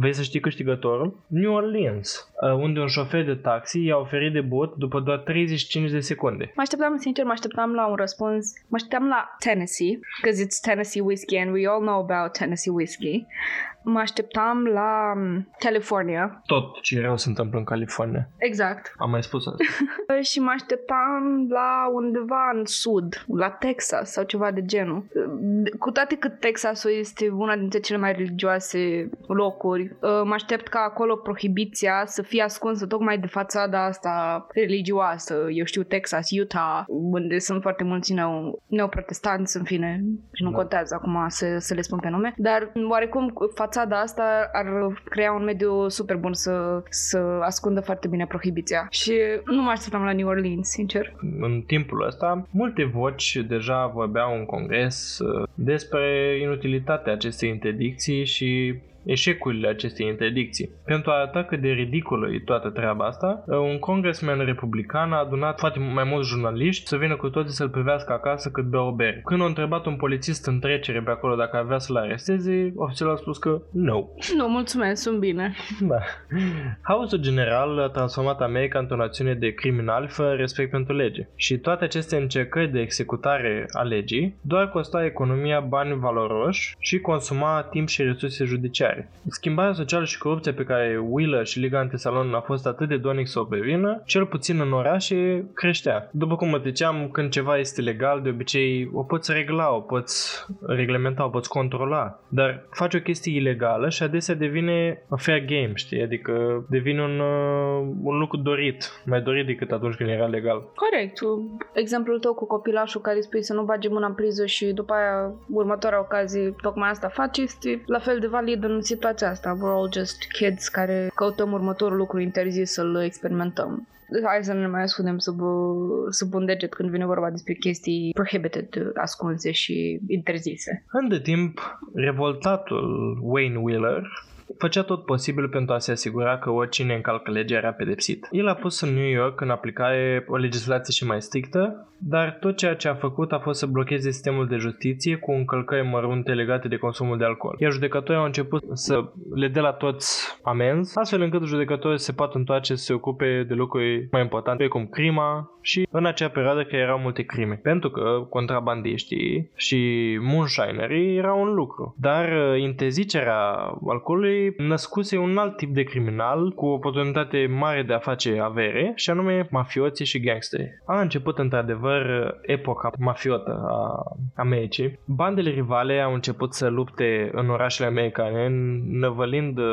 vei să știi câștigătorul? New Orleans, uh, unde un șofer de taxi i-a oferit de bot după doar 35 de secunde. Mă așteptam, sincer, mă așteptam la un răspuns. Mă așteptam la Tennessee, because it's Tennessee whiskey and we all know about Tennessee whiskey. Mă așteptam la um, California. Tot ce rău se întâmplă în California. Exact. Am mai spus asta. și mă așteptam la undeva în sud, la Texas sau ceva de genul. Cu toate că Texasul este una dintre cele mai religioase locuri, uh, mă aștept ca acolo prohibiția să fie ascunsă tocmai de fațada asta religioasă. Eu știu Texas, Utah, unde sunt foarte mulți neo, neoprotestanți, în fine, și nu da. contează acum să, să le spun pe nume, dar oarecum fațada asta ar crea un mediu super bun să, să ascundă foarte bine prohibiția. Și nu mă așteptam la New Orleans, sincer. În timpul ăsta, multe voci deja vorbeau în congres uh, despre inutilitatea acestei interdicții și eșecurile acestei interdicții. Pentru a arăta cât de ridicolă e toată treaba asta, un congresman republican a adunat foarte mai mulți jurnaliști să vină cu toții să-l privească acasă cât bea o bere. Când a întrebat un polițist în trecere pe acolo dacă avea să-l aresteze, oficialul a spus că nu. Nu, mulțumesc, sunt bine. Da. Haosul general a transformat America într-o națiune de criminali fără respect pentru lege. Și toate aceste încercări de executare a legii doar costa economia bani valoroși și consuma timp și resurse judiciare judiciare. Schimbarea socială și corupția pe care Wheeler și Liga Antisalon a fost atât de donic să o prevină, cel puțin în orașe, creștea. După cum mă ziceam, când ceva este legal, de obicei o poți regla, o poți reglementa, o poți controla. Dar faci o chestie ilegală și adesea devine a fair game, știi? Adică devine un, uh, un lucru dorit, mai dorit decât atunci când era legal. Corect. Exemplul tău cu copilașul care spui să nu bagi mâna în priză și după aia următoarea ocazie tocmai asta faci este la fel de valid în situația asta. We're all just kids care căutăm următorul lucru interzis să-l experimentăm. Hai să nu ne mai ascundem sub, sub un deget când vine vorba despre chestii prohibited, ascunse și interzise. În de timp, revoltatul Wayne Wheeler făcea tot posibil pentru a se asigura că oricine încalcă legea era pedepsit. El a pus în New York în aplicare o legislație și mai strictă, dar tot ceea ce a făcut a fost să blocheze sistemul de justiție cu încălcări mărunte legate de consumul de alcool. Iar judecătorii au început să le dea la toți amenzi, astfel încât judecătorii se pot întoarce să se ocupe de lucruri mai importante, precum crima și în acea perioadă că erau multe crime. Pentru că contrabandiștii și moonshinerii erau un lucru. Dar uh, interzicerea alcoolului născuse un alt tip de criminal cu o oportunitate mare de a face avere, și anume mafioții și gangsteri. A început într-adevăr într-adevăr epoca mafiotă a Americii. Bandele rivale au început să lupte în orașele americane, năvălind uh,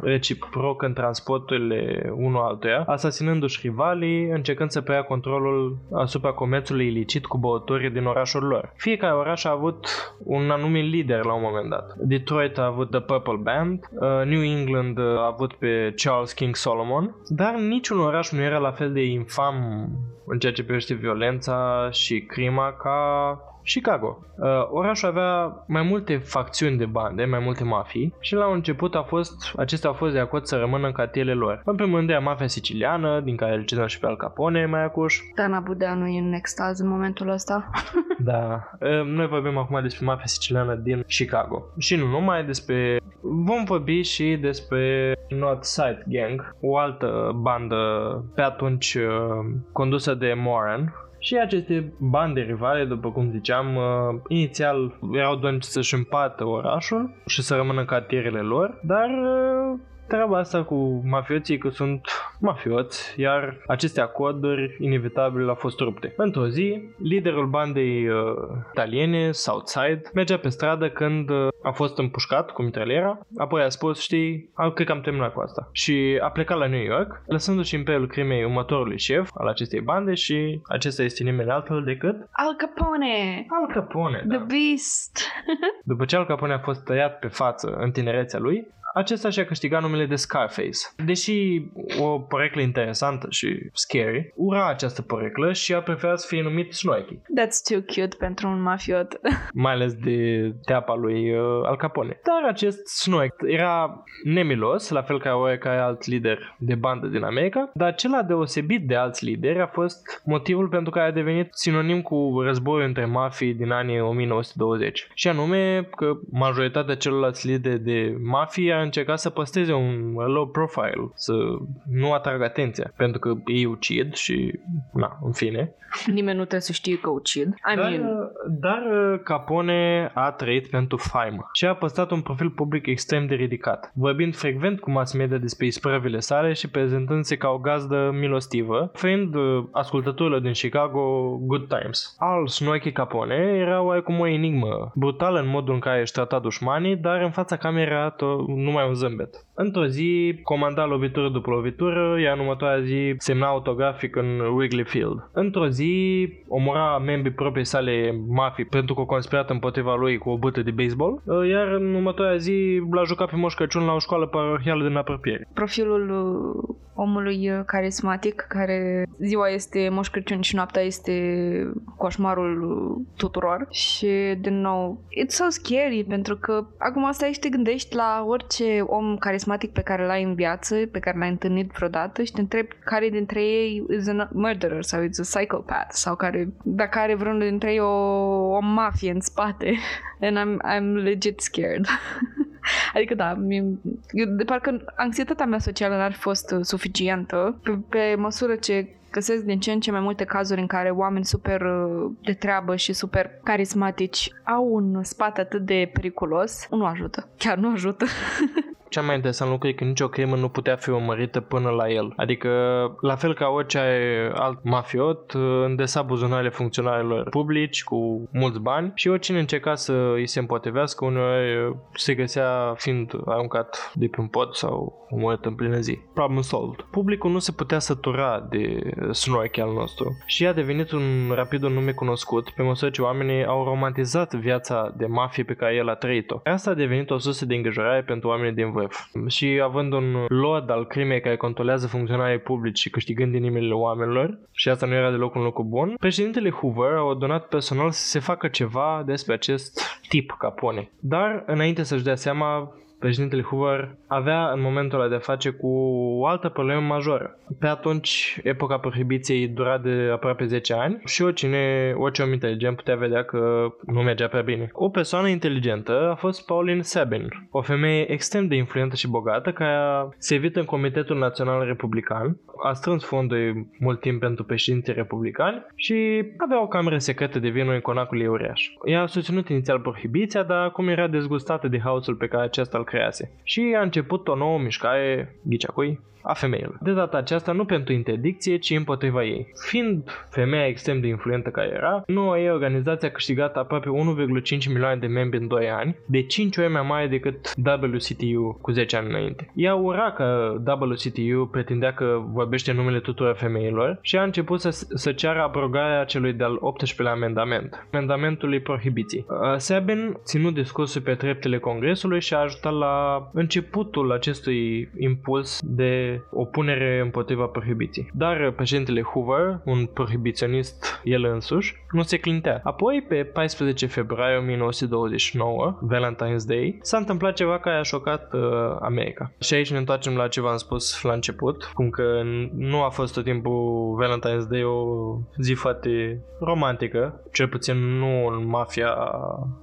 reciproc în transporturile unul altuia, asasinându-și rivalii, încercând să preia controlul asupra comerțului ilicit cu băutorii din orașul lor. Fiecare oraș a avut un anumit lider la un moment dat. Detroit a avut The Purple Band, uh, New England a avut pe Charles King Solomon, dar niciun oraș nu era la fel de infam în ceea ce privește violența și crima ca Chicago. Uh, orașul avea mai multe facțiuni de bande, mai multe mafii și la un început a fost, acestea au fost de acord să rămână în cartierele lor. În primul rând mafia siciliană, din care îl cităm și pe Al Capone mai acuș. Dana Budeanu e în extaz în momentul ăsta. da. Uh, noi vorbim acum despre mafia siciliană din Chicago. Și nu numai despre... Vom vorbi și despre North Side Gang, o altă bandă pe atunci uh, condusă de Moran, și aceste bande rivale, după cum ziceam, uh, inițial erau doar să-și împartă orașul și să rămână în cartierele lor, dar uh, treaba asta cu mafioții că sunt mafioți, iar aceste acorduri inevitabil au fost rupte. Într-o zi, liderul bandei uh, italiene, Southside, mergea pe stradă când uh, a fost împușcat cu mitraliera, apoi a spus, știi, am, cred că am terminat cu asta. Și a plecat la New York, lăsându-și imperiul crimei următorului șef al acestei bande și acesta este nimeni altul decât Al Capone! Al Capone, da. The Beast! După ce Al Capone a fost tăiat pe față în tinerețea lui, acesta și-a câștigat numele de Scarface. Deși o poreclă interesantă și scary, ura această poreclă și a preferat să fie numit Snoiky. That's too cute pentru un mafiot. Mai ales de teapa lui uh, Al Capone. Dar acest Snoik era nemilos, la fel ca oricare alt lider de bandă din America, dar cel deosebit de alți lideri a fost motivul pentru care a devenit sinonim cu războiul între mafii din anii 1920. Și anume că majoritatea celorlalți lideri de mafie a încercat să păstreze un low profile, să nu atragă atenția, pentru că ei ucid și, na, în fine. Nimeni nu trebuie să știe că ucid. I Dar, mean, dar uh, Capone a trăit pentru faimă și a păstrat un profil public extrem de ridicat, vorbind frecvent cu mass media despre isprăvile sale și prezentându-se ca o gazdă milostivă, oferind uh, ascultătorilor din Chicago good times. Al Snoiky Capone era oarecum o enigmă, brutală în modul în care își trata dușmanii, dar în fața camerei era to- numai un zâmbet. Într-o zi, comanda lovitură după lovitură, iar în următoarea zi semna autografic în Wrigley Field. Într-o zi, omora membrii proprii sale mafii pentru că o conspirat împotriva lui cu o bâtă de baseball, iar în următoarea zi l-a jucat pe Moș Crăciun la o școală parohială din apropiere. profilul uh, omului uh, carismatic, care ziua este Moș Crăciun și noaptea este coșmarul uh, tuturor. Și, din nou, it's so scary, pentru că acum asta și te gândești la orice om carismatic pe care l-ai în viață, pe care l-ai întâlnit vreodată și te întrebi care dintre ei is a murderer sau is a psychopath sau care, dacă are vreunul dintre ei o, o mafie în spate. And I'm, I'm legit scared. Adică da, mie, eu, de parcă anxietatea mea socială n-ar fi fost uh, suficientă pe, pe măsură ce găsesc din ce în ce mai multe cazuri în care oameni super uh, de treabă și super carismatici au un spate atât de periculos, nu ajută. Chiar nu ajută. Cea mai interesant lucru e că nicio crimă nu putea fi urmărită până la el. Adică, la fel ca orice alt mafiot, îndesa buzunarele funcționarilor publici cu mulți bani și oricine încerca să îi se împotrivească, uneori se găsea fiind aruncat de pe un pod sau omorât în plină zi. Problem solved. Publicul nu se putea sătura de snorchi al nostru și a devenit un rapid un nume cunoscut pe măsură ce oamenii au romantizat viața de mafie pe care el a trăit-o. Asta a devenit o sursă de îngrijorare pentru oamenii din vârf. Și având un lord al crimei care controlează funcționarii publici și câștigând inimile oamenilor, și asta nu era deloc un lucru bun, președintele Hoover a ordonat personal să se facă ceva despre acest tip Capone. Dar, înainte să-și dea seama, președintele Hoover avea în momentul ăla de face cu o altă problemă majoră. Pe atunci, epoca prohibiției dura de aproape 10 ani și oricine, orice om inteligent putea vedea că nu mergea prea bine. O persoană inteligentă a fost Pauline Sabin, o femeie extrem de influentă și bogată care a servit în Comitetul Național Republican, a strâns fonduri mult timp pentru președinții republicani și avea o cameră secretă de vinuri în conacul ei uriaș. Ea a susținut inițial prohibiția, dar acum era dezgustată de haosul pe care acesta îl crease. Și a început o nouă mișcare, ghicea cui, a femeilor. De data aceasta nu pentru interdicție, ci împotriva ei. Fiind femeia extrem de influentă care era, noua ei organizație a câștigat aproape 1,5 milioane de membri în 2 ani, de 5 ori mai mare decât WCTU cu 10 ani înainte. Ea ura că WCTU pretindea că vorbește în numele tuturor femeilor și a început să, să ceară abrogarea celui de-al 18-lea amendament, amendamentului prohibiției. Uh, Sabin ținut discursul pe treptele Congresului și a ajutat la începutul acestui impuls de opunere împotriva prohibiției. Dar președintele Hoover, un prohibiționist el însuși, nu se clintea. Apoi, pe 14 februarie 1929, Valentine's Day, s-a întâmplat ceva care a șocat uh, America. Și aici ne întoarcem la ce v-am spus la început, cum că nu a fost tot timpul Valentine's Day o zi foarte romantică, cel puțin nu în mafia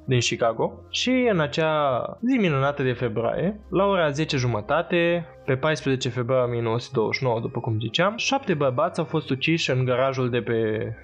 din Chicago. Și în acea zi minunată de februarie, la ora 10 jumătate, pe 14 februarie 1929, după cum ziceam, șapte bărbați au fost uciși în garajul de pe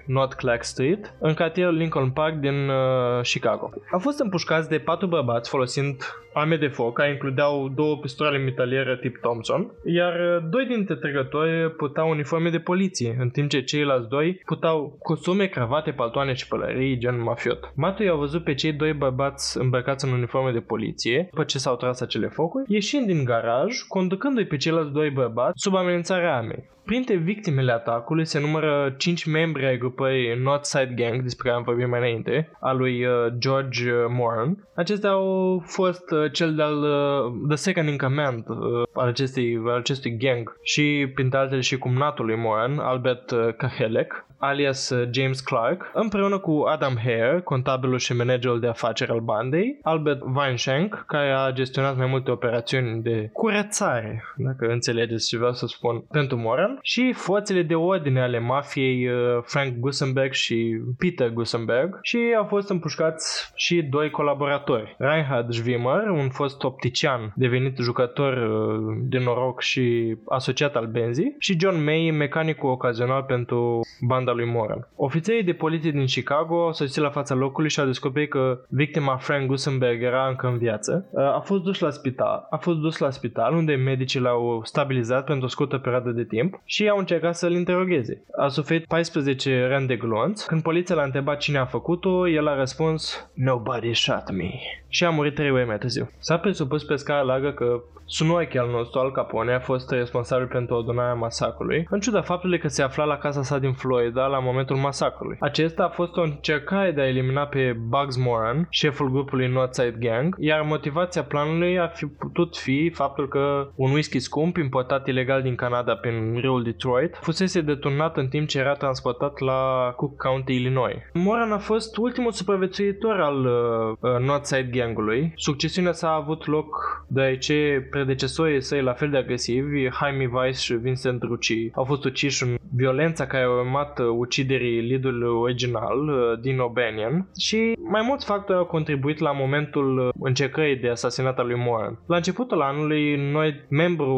North Clark Street, în cartierul Lincoln Park din uh, Chicago. Au fost împușcați de patru bărbați folosind arme de foc, care includeau două pistoale metaliere tip Thompson, iar uh, doi dintre trăgători purtau uniforme de poliție, în timp ce ceilalți doi purtau costume, cravate, paltoane și pălării, gen mafiot. Matui au văzut pe cei doi bărbați îmbrăcați în uniforme de poliție, după ce s-au tras acele focuri, ieșind din garaj, conducând punându-i pe ceilalți doi bărbați sub amenințarea armei. Printre victimele atacului se numără 5 membri ai grupării Northside Gang, despre care am vorbit mai înainte, a lui uh, George uh, Moran. Acestea au fost uh, cel de-al uh, The Second in Command uh, al, acestei, al acestui gang și, printre altele, și cumnatul lui Moran, Albert uh, Kahelek alias uh, James Clark, împreună cu Adam Hare, contabilul și managerul de afaceri al bandei, Albert Weinschenk, care a gestionat mai multe operațiuni de curățare, dacă înțelegeți ce vreau să spun, pentru Moran, și forțele de ordine ale mafiei uh, Frank Gusenberg și Peter Gusenberg și au fost împușcați și doi colaboratori. Reinhard Schwimmer, un fost optician devenit jucător uh, de noroc și asociat al benzii, și John May, mecanicul ocazional pentru banda lui Moran. Ofițerii de poliție din Chicago au sosit la fața locului și au descoperit că victima Frank Gusenberg era încă în viață. Uh, a fost dus la spital, a fost dus la spital unde medicii l-au stabilizat pentru o scurtă perioadă de timp și au încercat să-l interogheze. A suferit 14 rând de glonți. Când poliția l-a întrebat cine a făcut-o, el a răspuns Nobody shot me. Și a murit trei ore mai târziu. S-a presupus pe scară largă că Sunoichi al nostru, Al Capone, a fost responsabil pentru ordonarea masacrului, în ciuda faptului că se afla la casa sa din Florida la momentul masacrului. Acesta a fost o încercare de a elimina pe Bugs Moran, șeful grupului Northside Gang, iar motivația planului ar fi putut fi faptul că un whisky scump importat ilegal din Canada prin râul Detroit fusese deturnat în timp ce era transportat la Cook County, Illinois. Moran a fost ultimul supraviețuitor al uh, Northside Gangului. Succesiunea sa a avut loc deoarece predecesorii săi la fel de agresivi, Jaime Weiss și Vincent Rucci, au fost uciși în violența care a urmat uh, uciderii liderului original, uh, din O'Banion, și mai mulți factori au contribuit la momentul uh, încercării de asasinat al lui Moran. La începutul anului, noi, membru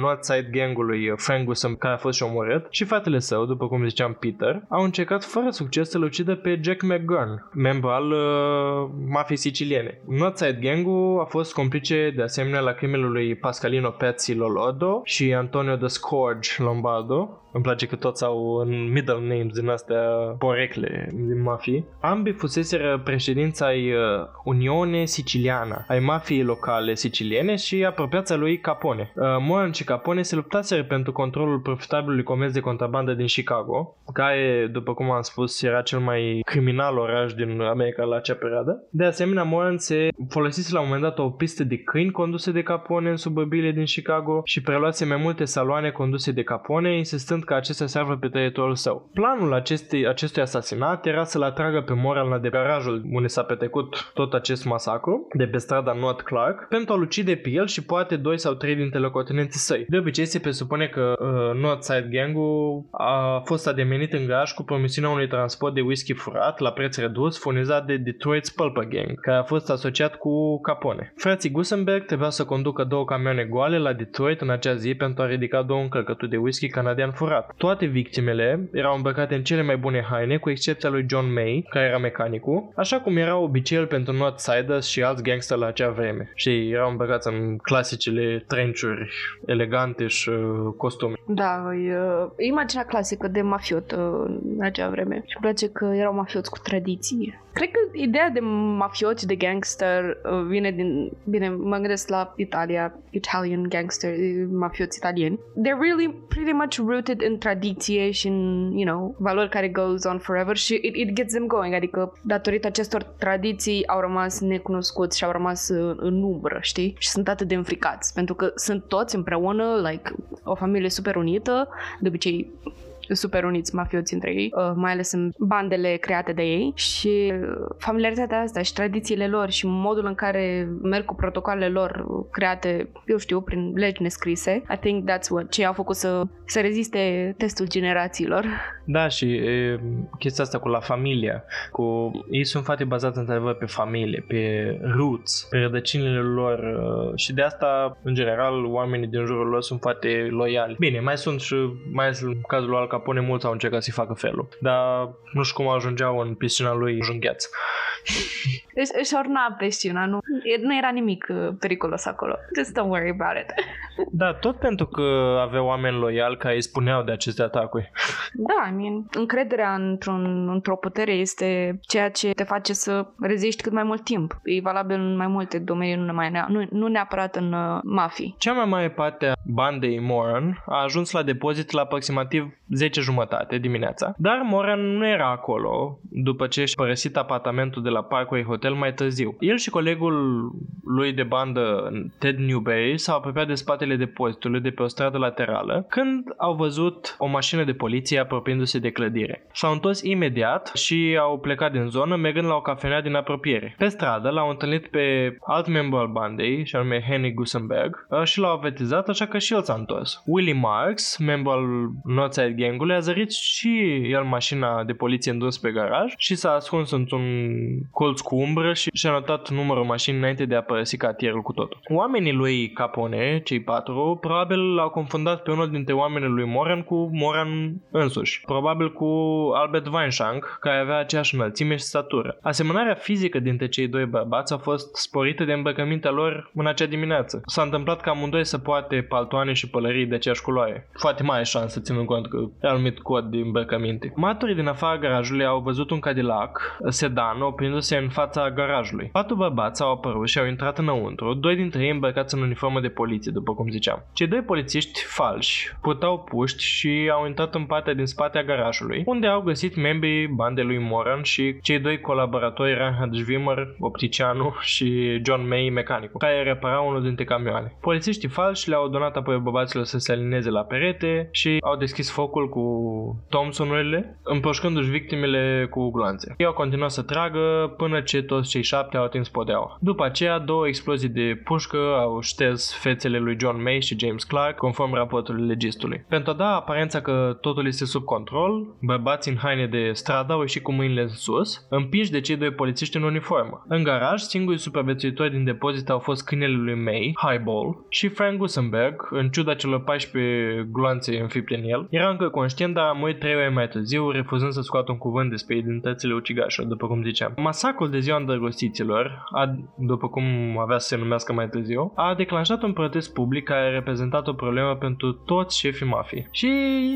Northside Gang-ului Frank Gusam, care a fost și omorât, și fratele său, după cum ziceam Peter, au încercat fără succes să-l ucidă pe Jack McGurn, membru al uh, mafiei siciliene. Northside Gang-ul a fost complice de asemenea la crimele lui Pascalino Pezzi Lolodo și Antonio The Scourge Lombardo, îmi place că toți au în middle names din astea porecle din mafii. Ambii fuseseră președința ai uh, Unione Siciliana, ai mafiei locale siciliene și apropiața lui Capone. Uh, Moran și Capone se luptaseră pentru controlul profitabilului comerț de contrabandă din Chicago, care, după cum am spus, era cel mai criminal oraș din America la acea perioadă. De asemenea, Moran se folosise la un moment dat o pistă de câini conduse de Capone în suburbile din Chicago și preluase mai multe saloane conduse de Capone, insistând ca acestea se află pe teritoriul său. Planul acestei, acestui asasinat era să-l atragă pe Moran la de garajul unde s-a petrecut tot acest masacru, de pe strada North Clark, pentru a-l ucide pe el și poate doi sau trei dintre locotenenții săi. De obicei se presupune că uh, Northside Gang-ul a fost ademenit în garaj cu promisiunea unui transport de whisky furat la preț redus furnizat de Detroit Pulper Gang, care a fost asociat cu Capone. Frații Gusenberg trebuia să conducă două camioane goale la Detroit în acea zi pentru a ridica două încărcături de whisky canadian furat adevărat. Toate victimele erau îmbrăcate în cele mai bune haine, cu excepția lui John May, care era mecanicul, așa cum era obiceiul pentru Northsiders și alți gangster la acea vreme. Și erau îmbrăcați în clasicele trenciuri elegante și uh, costume. Da, e, uh, imaginea clasică de mafiot uh, în acea vreme. Și îmi place că erau mafioți cu tradiție. Cred că ideea de mafioți, de gangster, uh, vine din... Bine, mă gândesc la Italia, Italian gangster, mafioți italieni. They're really pretty much rooted în tradiție și în, you know, valori care goes on forever și it, it gets them going, adică datorită acestor tradiții au rămas necunoscuți și au rămas în, în umbră, știi? Și sunt atât de înfricați, pentru că sunt toți împreună, like, o familie super unită, de obicei super uniți mafioți între ei, uh, mai ales în bandele create de ei și uh, familiaritatea asta și tradițiile lor și modul în care merg cu protocoalele lor create, eu știu, prin legi nescrise. I think that's what ce au făcut să, să reziste testul generațiilor. Da, și e, chestia asta cu la familia, cu ei sunt foarte bazați într-adevăr pe familie, pe roots, pe rădăcinile lor uh, și de asta, în general, oamenii din jurul lor sunt foarte loiali. Bine, mai sunt și, mai ales în cazul lui Al Capone, mulți au încercat să-i facă felul, dar nu știu cum ajungeau în piscina lui jungheaț. Își, își orna piscina, nu, nu era nimic uh, periculos acolo. Just don't worry about it. Da, tot pentru că aveau oameni loiali care îi spuneau de aceste atacuri. Da, I mean, încrederea într-un, într-o putere este ceea ce te face să reziști cât mai mult timp. E valabil în mai multe domenii, nu, numai, nu, nu neapărat în uh, mafii. Cea mai mare parte a bandei Moran a ajuns la depozit la aproximativ 10 jumătate dimineața, dar Moran nu era acolo după ce și părăsit apartamentul de la Parkway Hotel mai târziu. El și colegul lui de bandă, Ted Newberry, s-au apropiat de spatele depozitului de pe o stradă laterală când au văzut o mașină de poliție apropiindu-se de clădire. S-au întors imediat și au plecat din zonă mergând la o cafenea din apropiere. Pe stradă l-au întâlnit pe alt membru al bandei, și anume Henry Gusenberg, și l-au avertizat, așa că și el s-a întors. Willie Marks, membru al Northside Gang-ului, a zărit și el mașina de poliție întors pe garaj și s-a ascuns într-un colț cu umbră și și-a notat numărul mașinii înainte de a părăsi cartierul cu totul. Oamenii lui Capone, cei patru, probabil l-au confundat pe unul dintre oamenii lui Moran cu Moran însuși. Probabil cu Albert Weinschank, care avea aceeași înălțime și statură. Asemănarea fizică dintre cei doi bărbați a fost sporită de îmbrăcămintea lor în acea dimineață. S-a întâmplat ca amândoi să poate paltoane și pălării de aceeași culoare. Foarte mare șansă, ținând cont că e anumit cod de îmbrăcăminte. Maturii din afara garajului au văzut un Cadillac sedan oprindu-se în fața garajului. Patru bărbați au apărut și au intrat înăuntru, doi dintre ei îmbrăcați în uniformă de poliție, după cum ziceam. Cei doi polițiști falși purtau puști și au intrat în partea din spate a garajului, unde au găsit membrii bandei lui Moran și cei doi colaboratori Reinhard Schwimmer, opticianul și John May, mecanicul, care repara unul dintre camioane. Polițiștii falși le-au donat apoi bărbaților să se alineze la perete și au deschis focul cu Thompsonurile, împroșcându-și victimele cu gloanțe. Ei au continuat să tragă până ce toți cei șapte au atins podeaua. După aceea, două explozii de pușcă au șters fețele lui John May și James Clark, conform raportului legistului. Pentru a da aparența că totul este sub control, bărbații în haine de stradă au ieșit cu mâinile în sus, împinși de cei doi polițiști în uniformă. În garaj, singurii supraviețuitori din depozit au fost câinele lui May, Highball, și Frank Gusenberg, în ciuda celor 14 gloanțe înfipte în el. Era încă conștient, dar a murit trei ore mai târziu, refuzând să scoată un cuvânt despre identitățile ucigașilor, după cum ziceam. Masacrul de ziua îndrăgostiților, a, după cum avea să se numească mai târziu, a declanșat un protest public care a reprezentat o problemă pentru toți șefii mafii. Și,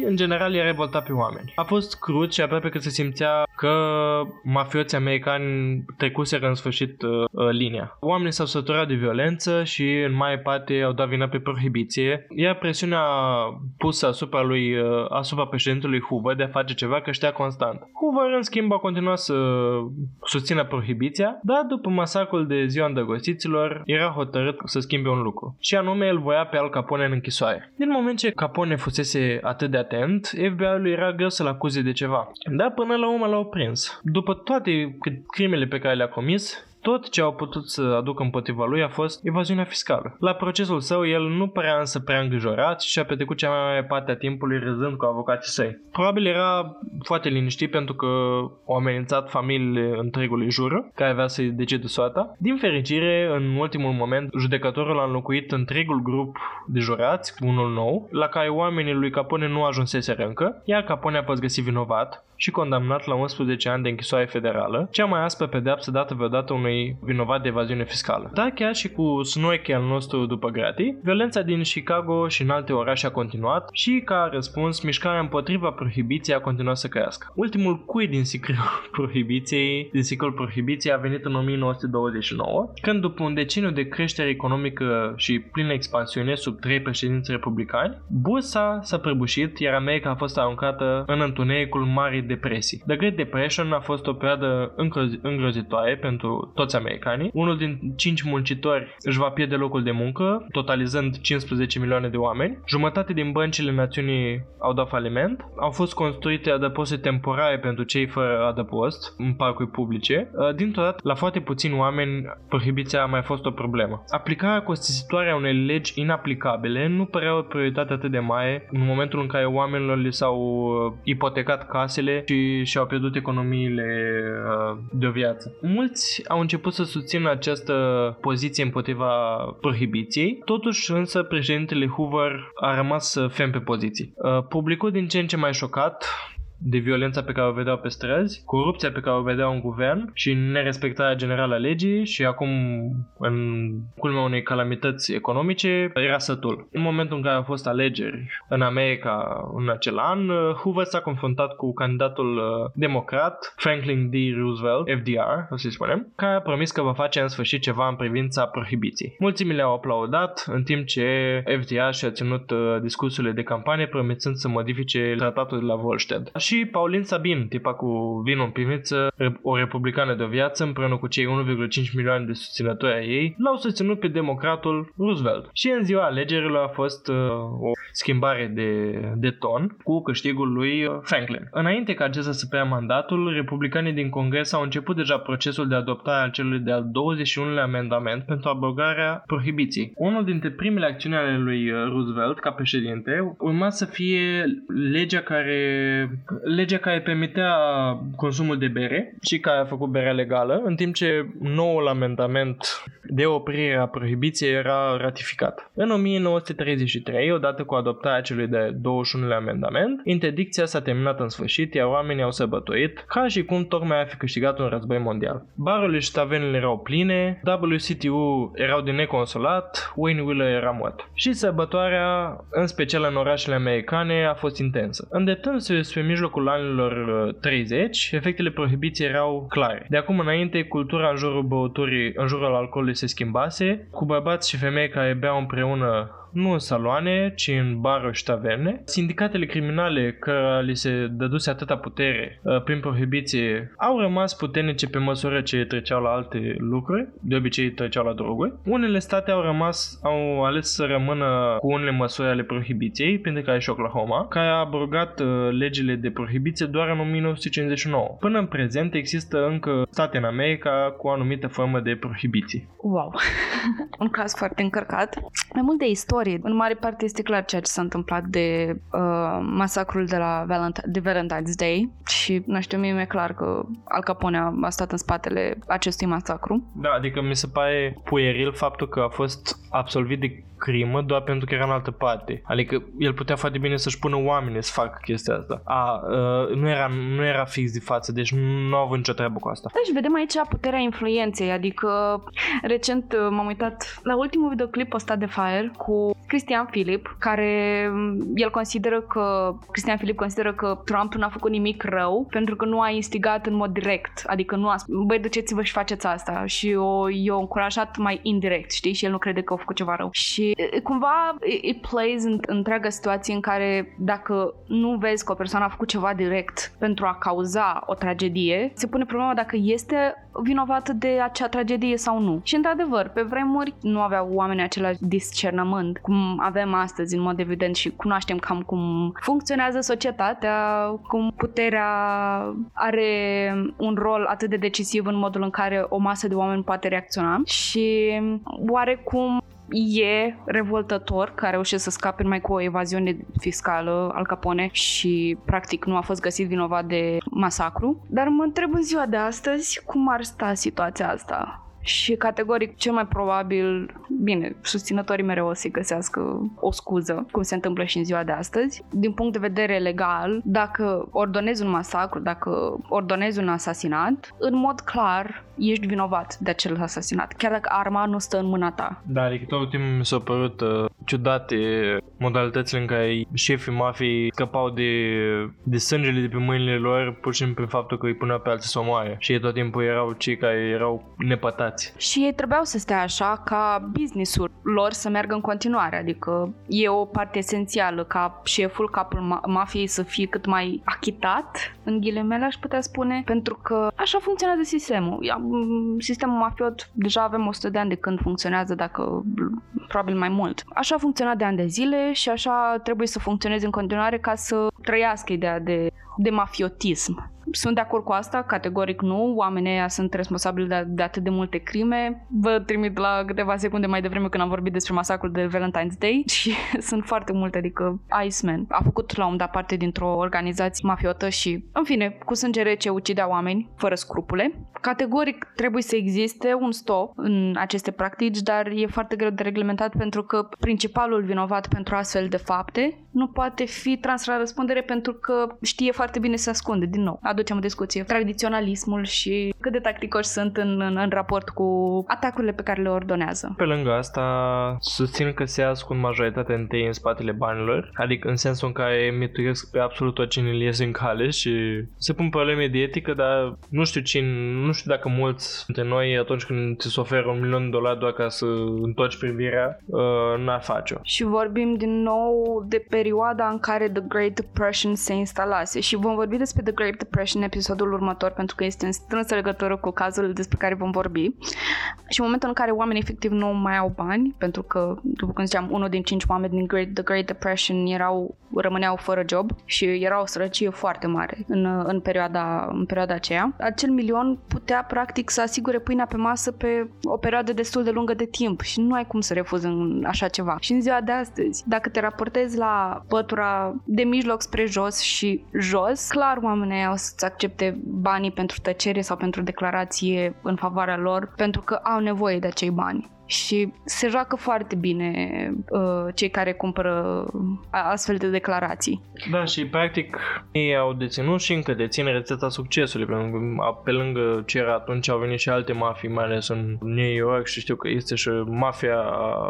în general, i-a revoltat pe oameni. A fost crud și aproape că se simțea că mafioții americani trecuseră în sfârșit uh, uh, linia. Oamenii s-au săturat de violență și în mai parte au dat vina pe prohibiție, iar presiunea pusă asupra lui, uh, asupra președintelui Hoover de a face ceva creștea constant. Hoover, în schimb, a continuat să susțină prohibiția, dar după masacrul de ziua îndrăgostiților, era hotărât să schimbe un lucru. Și anume, el voia pe Al Capone în închisoare. Din moment ce Capone fusese atât de atent, FBI-ului era greu să-l acuze de ceva. Dar până la urmă l-au prins. După toate crimele pe care le-a comis, tot ce au putut să aducă împotriva lui a fost evaziunea fiscală. La procesul său, el nu părea însă prea îngrijorat și a petrecut cea mai mare parte a timpului râzând cu avocații săi. Probabil era foarte liniștit pentru că au amenințat familiile întregului jur, care avea să-i decide soata. Din fericire, în ultimul moment, judecătorul a înlocuit întregul grup de jurați cu unul nou, la care oamenii lui Capone nu ajunseseră încă, iar Capone a fost găsit vinovat și condamnat la 11 ani de închisoare federală, cea mai aspră pedeapsă dată vreodată unui vinovat de evaziune fiscală. Dar chiar și cu snoiche al nostru după gratii, violența din Chicago și în alte orașe a continuat și, ca răspuns, mișcarea împotriva prohibiției a continuat să crească. Ultimul cui din ciclul prohibiției, din ciclul prohibiției a venit în 1929, când după un deceniu de creștere economică și plină expansiune sub trei președinți republicani, bursa s-a prăbușit, iar America a fost aruncată în întunericul Marii Depresii. The Great Depression a fost o perioadă îngrozitoare pentru toți americanii. Unul din cinci muncitori își va pierde locul de muncă, totalizând 15 milioane de oameni. Jumătate din băncile națiunii au dat faliment. Au fost construite adăposte temporare pentru cei fără adăpost în parcuri publice. Uh, dintr-o dată, la foarte puțini oameni, prohibiția a mai fost o problemă. Aplicarea costisitoare a unei legi inaplicabile nu părea o prioritate atât de mare în momentul în care oamenilor li s-au uh, ipotecat casele și și-au pierdut economiile uh, de o viață. Mulți au început să susțină această poziție împotriva prohibiției, totuși însă președintele Hoover a rămas ferm pe poziții. Uh, publicul din ce în ce mai șocat de violența pe care o vedeau pe străzi, corupția pe care o vedeau în guvern și nerespectarea generală a legii și acum în culmea unei calamități economice era sătul. În momentul în care au fost alegeri în America în acel an, Hoover s-a confruntat cu candidatul uh, democrat Franklin D. Roosevelt, FDR, o să spunem, care a promis că va face în sfârșit ceva în privința prohibiției. Mulțimile le-au aplaudat, în timp ce FDR și-a ținut uh, discursurile de campanie promițând să modifice tratatul de la Volstead. Și Pauline Sabin, tipa cu vinul în pivniță, o republicană de o viață, împreună cu cei 1,5 milioane de susținători ai ei, l-au susținut pe democratul Roosevelt. Și în ziua alegerilor a fost uh, o schimbare de, de ton cu câștigul lui uh, Franklin. Înainte ca acesta să preia mandatul, republicanii din Congres au început deja procesul de adoptare al celui de-al 21-lea amendament pentru abrogarea prohibiției. Unul dintre primele acțiuni ale lui uh, Roosevelt ca președinte urma să fie legea care, legea care permitea consumul de bere și care a făcut berea legală, în timp ce noul amendament de oprire a prohibiției era ratificat. În 1933, odată cu adoptarea celui de 21-lea amendament, interdicția s-a terminat în sfârșit, iar oamenii au sărbătorit ca și cum tocmai a fi câștigat un război mondial. Barurile și tavenele erau pline, WCTU erau de neconsolat, Wayne Wheeler era mort. Și sărbătoarea, în special în orașele americane, a fost intensă. Îndreptându-se spre mijlocul anilor 30, uh, efectele prohibiției erau clare. De acum înainte, cultura în jurul băuturii, în jurul alcoolului se schimbase, cu bărbați și femei care beau împreună nu în saloane, ci în baruri și taverne. Sindicatele criminale care li se dăduse atâta putere uh, prin prohibiție au rămas puternice pe măsură ce treceau la alte lucruri, de obicei treceau la droguri. Unele state au rămas, au ales să rămână cu unele măsuri ale prohibiției, printre care și Oklahoma, care a abrogat uh, legile de prohibiție doar în 1959. Până în prezent există încă state în America cu o anumită formă de prohibiție. Wow! Un caz foarte încărcat. Mai mult de istorie istorie. În mare parte este clar ceea ce s-a întâmplat de uh, masacrul de la Valent- de Valentine's Day și, nu știu, mie mi-e clar că Al Capone a, a stat în spatele acestui masacru. Da, adică mi se pare pueril faptul că a fost absolvit de crimă doar pentru că era în altă parte. Adică el putea foarte bine să-și pună oamenii să facă chestia asta. A, uh, nu, era, nu era fix de față, deci nu au avut nicio treabă cu asta. Da, și vedem aici puterea influenței, adică recent uh, m-am uitat la ultimul videoclip postat de Fire cu Cristian Philip, care mm, el consideră că, Cristian Philip consideră că Trump nu a făcut nimic rău pentru că nu a instigat în mod direct, adică nu a spus, băi, duceți-vă și faceți asta și o, i-a încurajat mai indirect, știi? Și el nu crede că a făcut ceva rău. Și cumva it plays în întreaga situație în care dacă nu vezi că o persoană a făcut ceva direct pentru a cauza o tragedie, se pune problema dacă este vinovată de acea tragedie sau nu. Și într-adevăr, pe vremuri nu aveau oamenii același discernământ cum avem astăzi în mod evident și cunoaștem cam cum funcționează societatea, cum puterea are un rol atât de decisiv în modul în care o masă de oameni poate reacționa și oarecum e revoltător că a reușit să scape numai cu o evaziune fiscală al Capone și practic nu a fost găsit vinovat de masacru. Dar mă întreb în ziua de astăzi cum ar sta situația asta și categoric cel mai probabil, bine, susținătorii mereu o să găsească o scuză, cum se întâmplă și în ziua de astăzi. Din punct de vedere legal, dacă ordonezi un masacru, dacă ordonezi un asasinat, în mod clar ești vinovat de acel asasinat, chiar dacă arma nu stă în mâna ta. Da, adică tot timpul mi s-a părut uh, ciudate modalitățile în care șefii mafiei scăpau de, de sângele de pe mâinile lor pur și simplu prin faptul că îi puneau pe alții să omoare. Și ei tot timpul erau cei care erau nepătați. Și ei trebuiau să stea așa ca businessul lor să meargă în continuare, adică e o parte esențială ca șeful, capul ma- mafiei să fie cât mai achitat, în ghilimele aș putea spune, pentru că așa funcționează sistemul sistemul mafiot deja avem 100 de ani de când funcționează, dacă probabil mai mult. Așa a funcționat de ani de zile și așa trebuie să funcționeze în continuare ca să trăiască ideea de, de mafiotism. Sunt de acord cu asta, categoric nu. Oamenii ăia sunt responsabili de, de atât de multe crime. Vă trimit la câteva secunde mai devreme când am vorbit despre masacrul de Valentine's Day și sunt foarte multe, adică Iceman a făcut la un dat parte dintr-o organizație mafiotă și, în fine, cu sânge rece ucidea oameni, fără scrupule. Categoric trebuie să existe un stop în aceste practici, dar e foarte greu de reglementat pentru că principalul vinovat pentru astfel de fapte nu poate fi tras la răspundere pentru că știe foarte foarte bine se ascunde, din nou. Aducem o discuție. Tradiționalismul și cât de tacticoși sunt în, în, în raport cu atacurile pe care le ordonează. Pe lângă asta, susțin că se ascund majoritatea întâi în spatele banilor, adică în sensul în care mituiesc pe absolut tot cine le iese în cale și se pun probleme de etică, dar nu știu cine, nu știu dacă mulți dintre noi atunci când ți se oferă un milion de dolari doar ca să întorci privirea, uh, n-ar face-o. Și vorbim din nou de perioada în care The Great Depression se instalase și vom vorbi despre The Great Depression în episodul următor pentru că este în strânsă legătură cu cazul despre care vom vorbi și în momentul în care oamenii efectiv nu mai au bani pentru că, după cum ziceam, unul din cinci oameni din Great, The Great Depression erau, rămâneau fără job și era o sărăcie foarte mare în, în, perioada, în perioada aceea. Acel milion putea practic să asigure pâinea pe masă pe o perioadă destul de lungă de timp și nu ai cum să refuzi în așa ceva. Și în ziua de astăzi, dacă te raportezi la pătura de mijloc spre jos și jos, clar oamenii o să-ți accepte banii pentru tăcere sau pentru declarație în favoarea lor pentru că au nevoie de acei bani și se joacă foarte bine uh, cei care cumpără astfel de declarații. Da, și practic ei au deținut și încă dețin rețeta succesului, pentru că pe lângă ce era atunci au venit și alte mafii, mai ales în New York și știu că este și mafia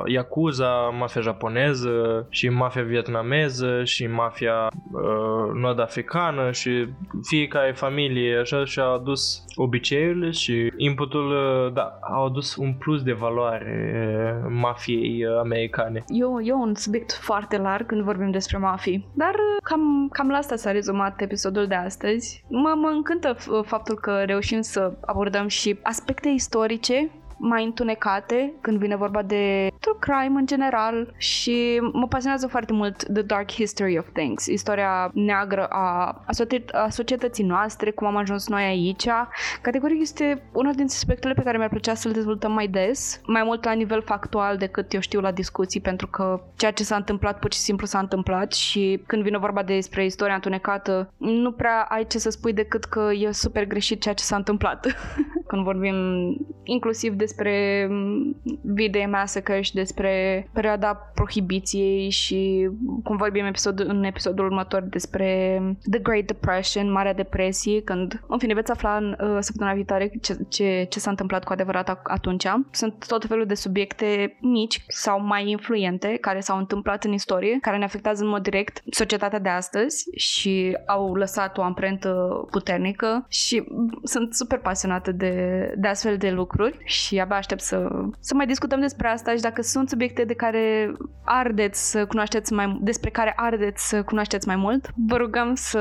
Yakuza, mafia japoneză și mafia vietnameză și mafia uh, nord-africană și fiecare familie așa și-a adus obiceiurile și inputul, uh, da, au adus un plus de valoare mafiei americane. Eu, eu un subiect foarte larg când vorbim despre mafii, dar cam, cam la asta s-a rezumat episodul de astăzi. Mă, mă încântă faptul că reușim să abordăm și aspecte istorice mai întunecate când vine vorba de true crime în general și mă pasionează foarte mult The Dark History of Things, istoria neagră a, a societății noastre, cum am ajuns noi aici. Categoric este una dintre subiectele pe care mi-ar plăcea să le dezvoltăm mai des, mai mult la nivel factual decât eu știu la discuții, pentru că ceea ce s-a întâmplat pur și simplu s-a întâmplat și când vine vorba despre istoria întunecată, nu prea ai ce să spui decât că e super greșit ceea ce s-a întâmplat. când vorbim inclusiv de despre mm, V-Day Massacre și despre perioada prohibiției și cum vorbim episod, în episodul următor despre The Great Depression, Marea Depresie, când, în fine, veți afla în uh, săptămâna viitoare ce, ce, ce s-a întâmplat cu adevărat atunci. Sunt tot felul de subiecte mici sau mai influente care s-au întâmplat în istorie, care ne afectează în mod direct societatea de astăzi și au lăsat o amprentă puternică și sunt super pasionată de, de astfel de lucruri și abia aștept să, să mai discutăm despre asta și dacă sunt subiecte de care ardeți să cunoașteți mai despre care ardeți să cunoașteți mai mult, vă rugăm să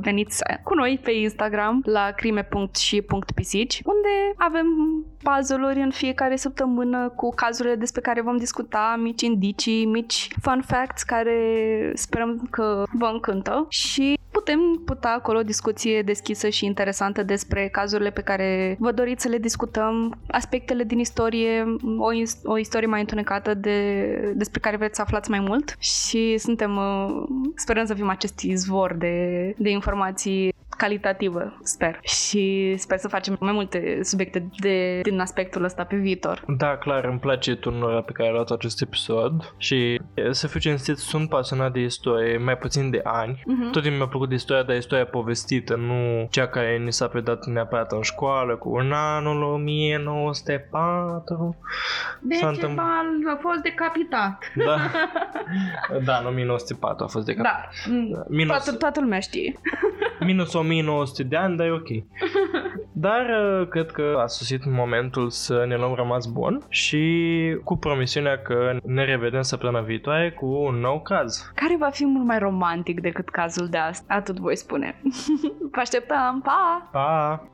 veniți cu noi pe Instagram la crime.și.pisici unde avem puzzle-uri în fiecare săptămână cu cazurile despre care vom discuta, mici indicii, mici fun facts care sperăm că vă încântă și putem putea acolo o discuție deschisă și interesantă despre cazurile pe care vă doriți să le discutăm, aspectele din istorie, o, o istorie mai întunecată de, despre care vreți să aflați mai mult și suntem, uh, sperăm să fim acest izvor de, de informații calitativă, sper. Și sper să facem mai multe subiecte de, din aspectul ăsta pe viitor. Da, clar, îmi place turnura pe care a luat acest episod și să fiu cinstit, sunt pasionat de istorie, mai puțin de ani. Uh-huh. Tot timpul mi-a plăcut de istoria, dar istoria povestită, nu cea care ni s-a predat neapărat în școală, cu un anul 1904. Decebal a fost decapitat. Da, da, în 1904 a fost decapitat. Da, Minus... toată, toată lumea știe. Minus 1900 de ani, dar e ok. Dar uh, cred că a sosit momentul să ne luăm rămas bun și cu promisiunea că ne revedem săptămâna viitoare cu un nou caz. Care va fi mult mai romantic decât cazul de asta, atât voi spune. Vă așteptăm, pa! Pa!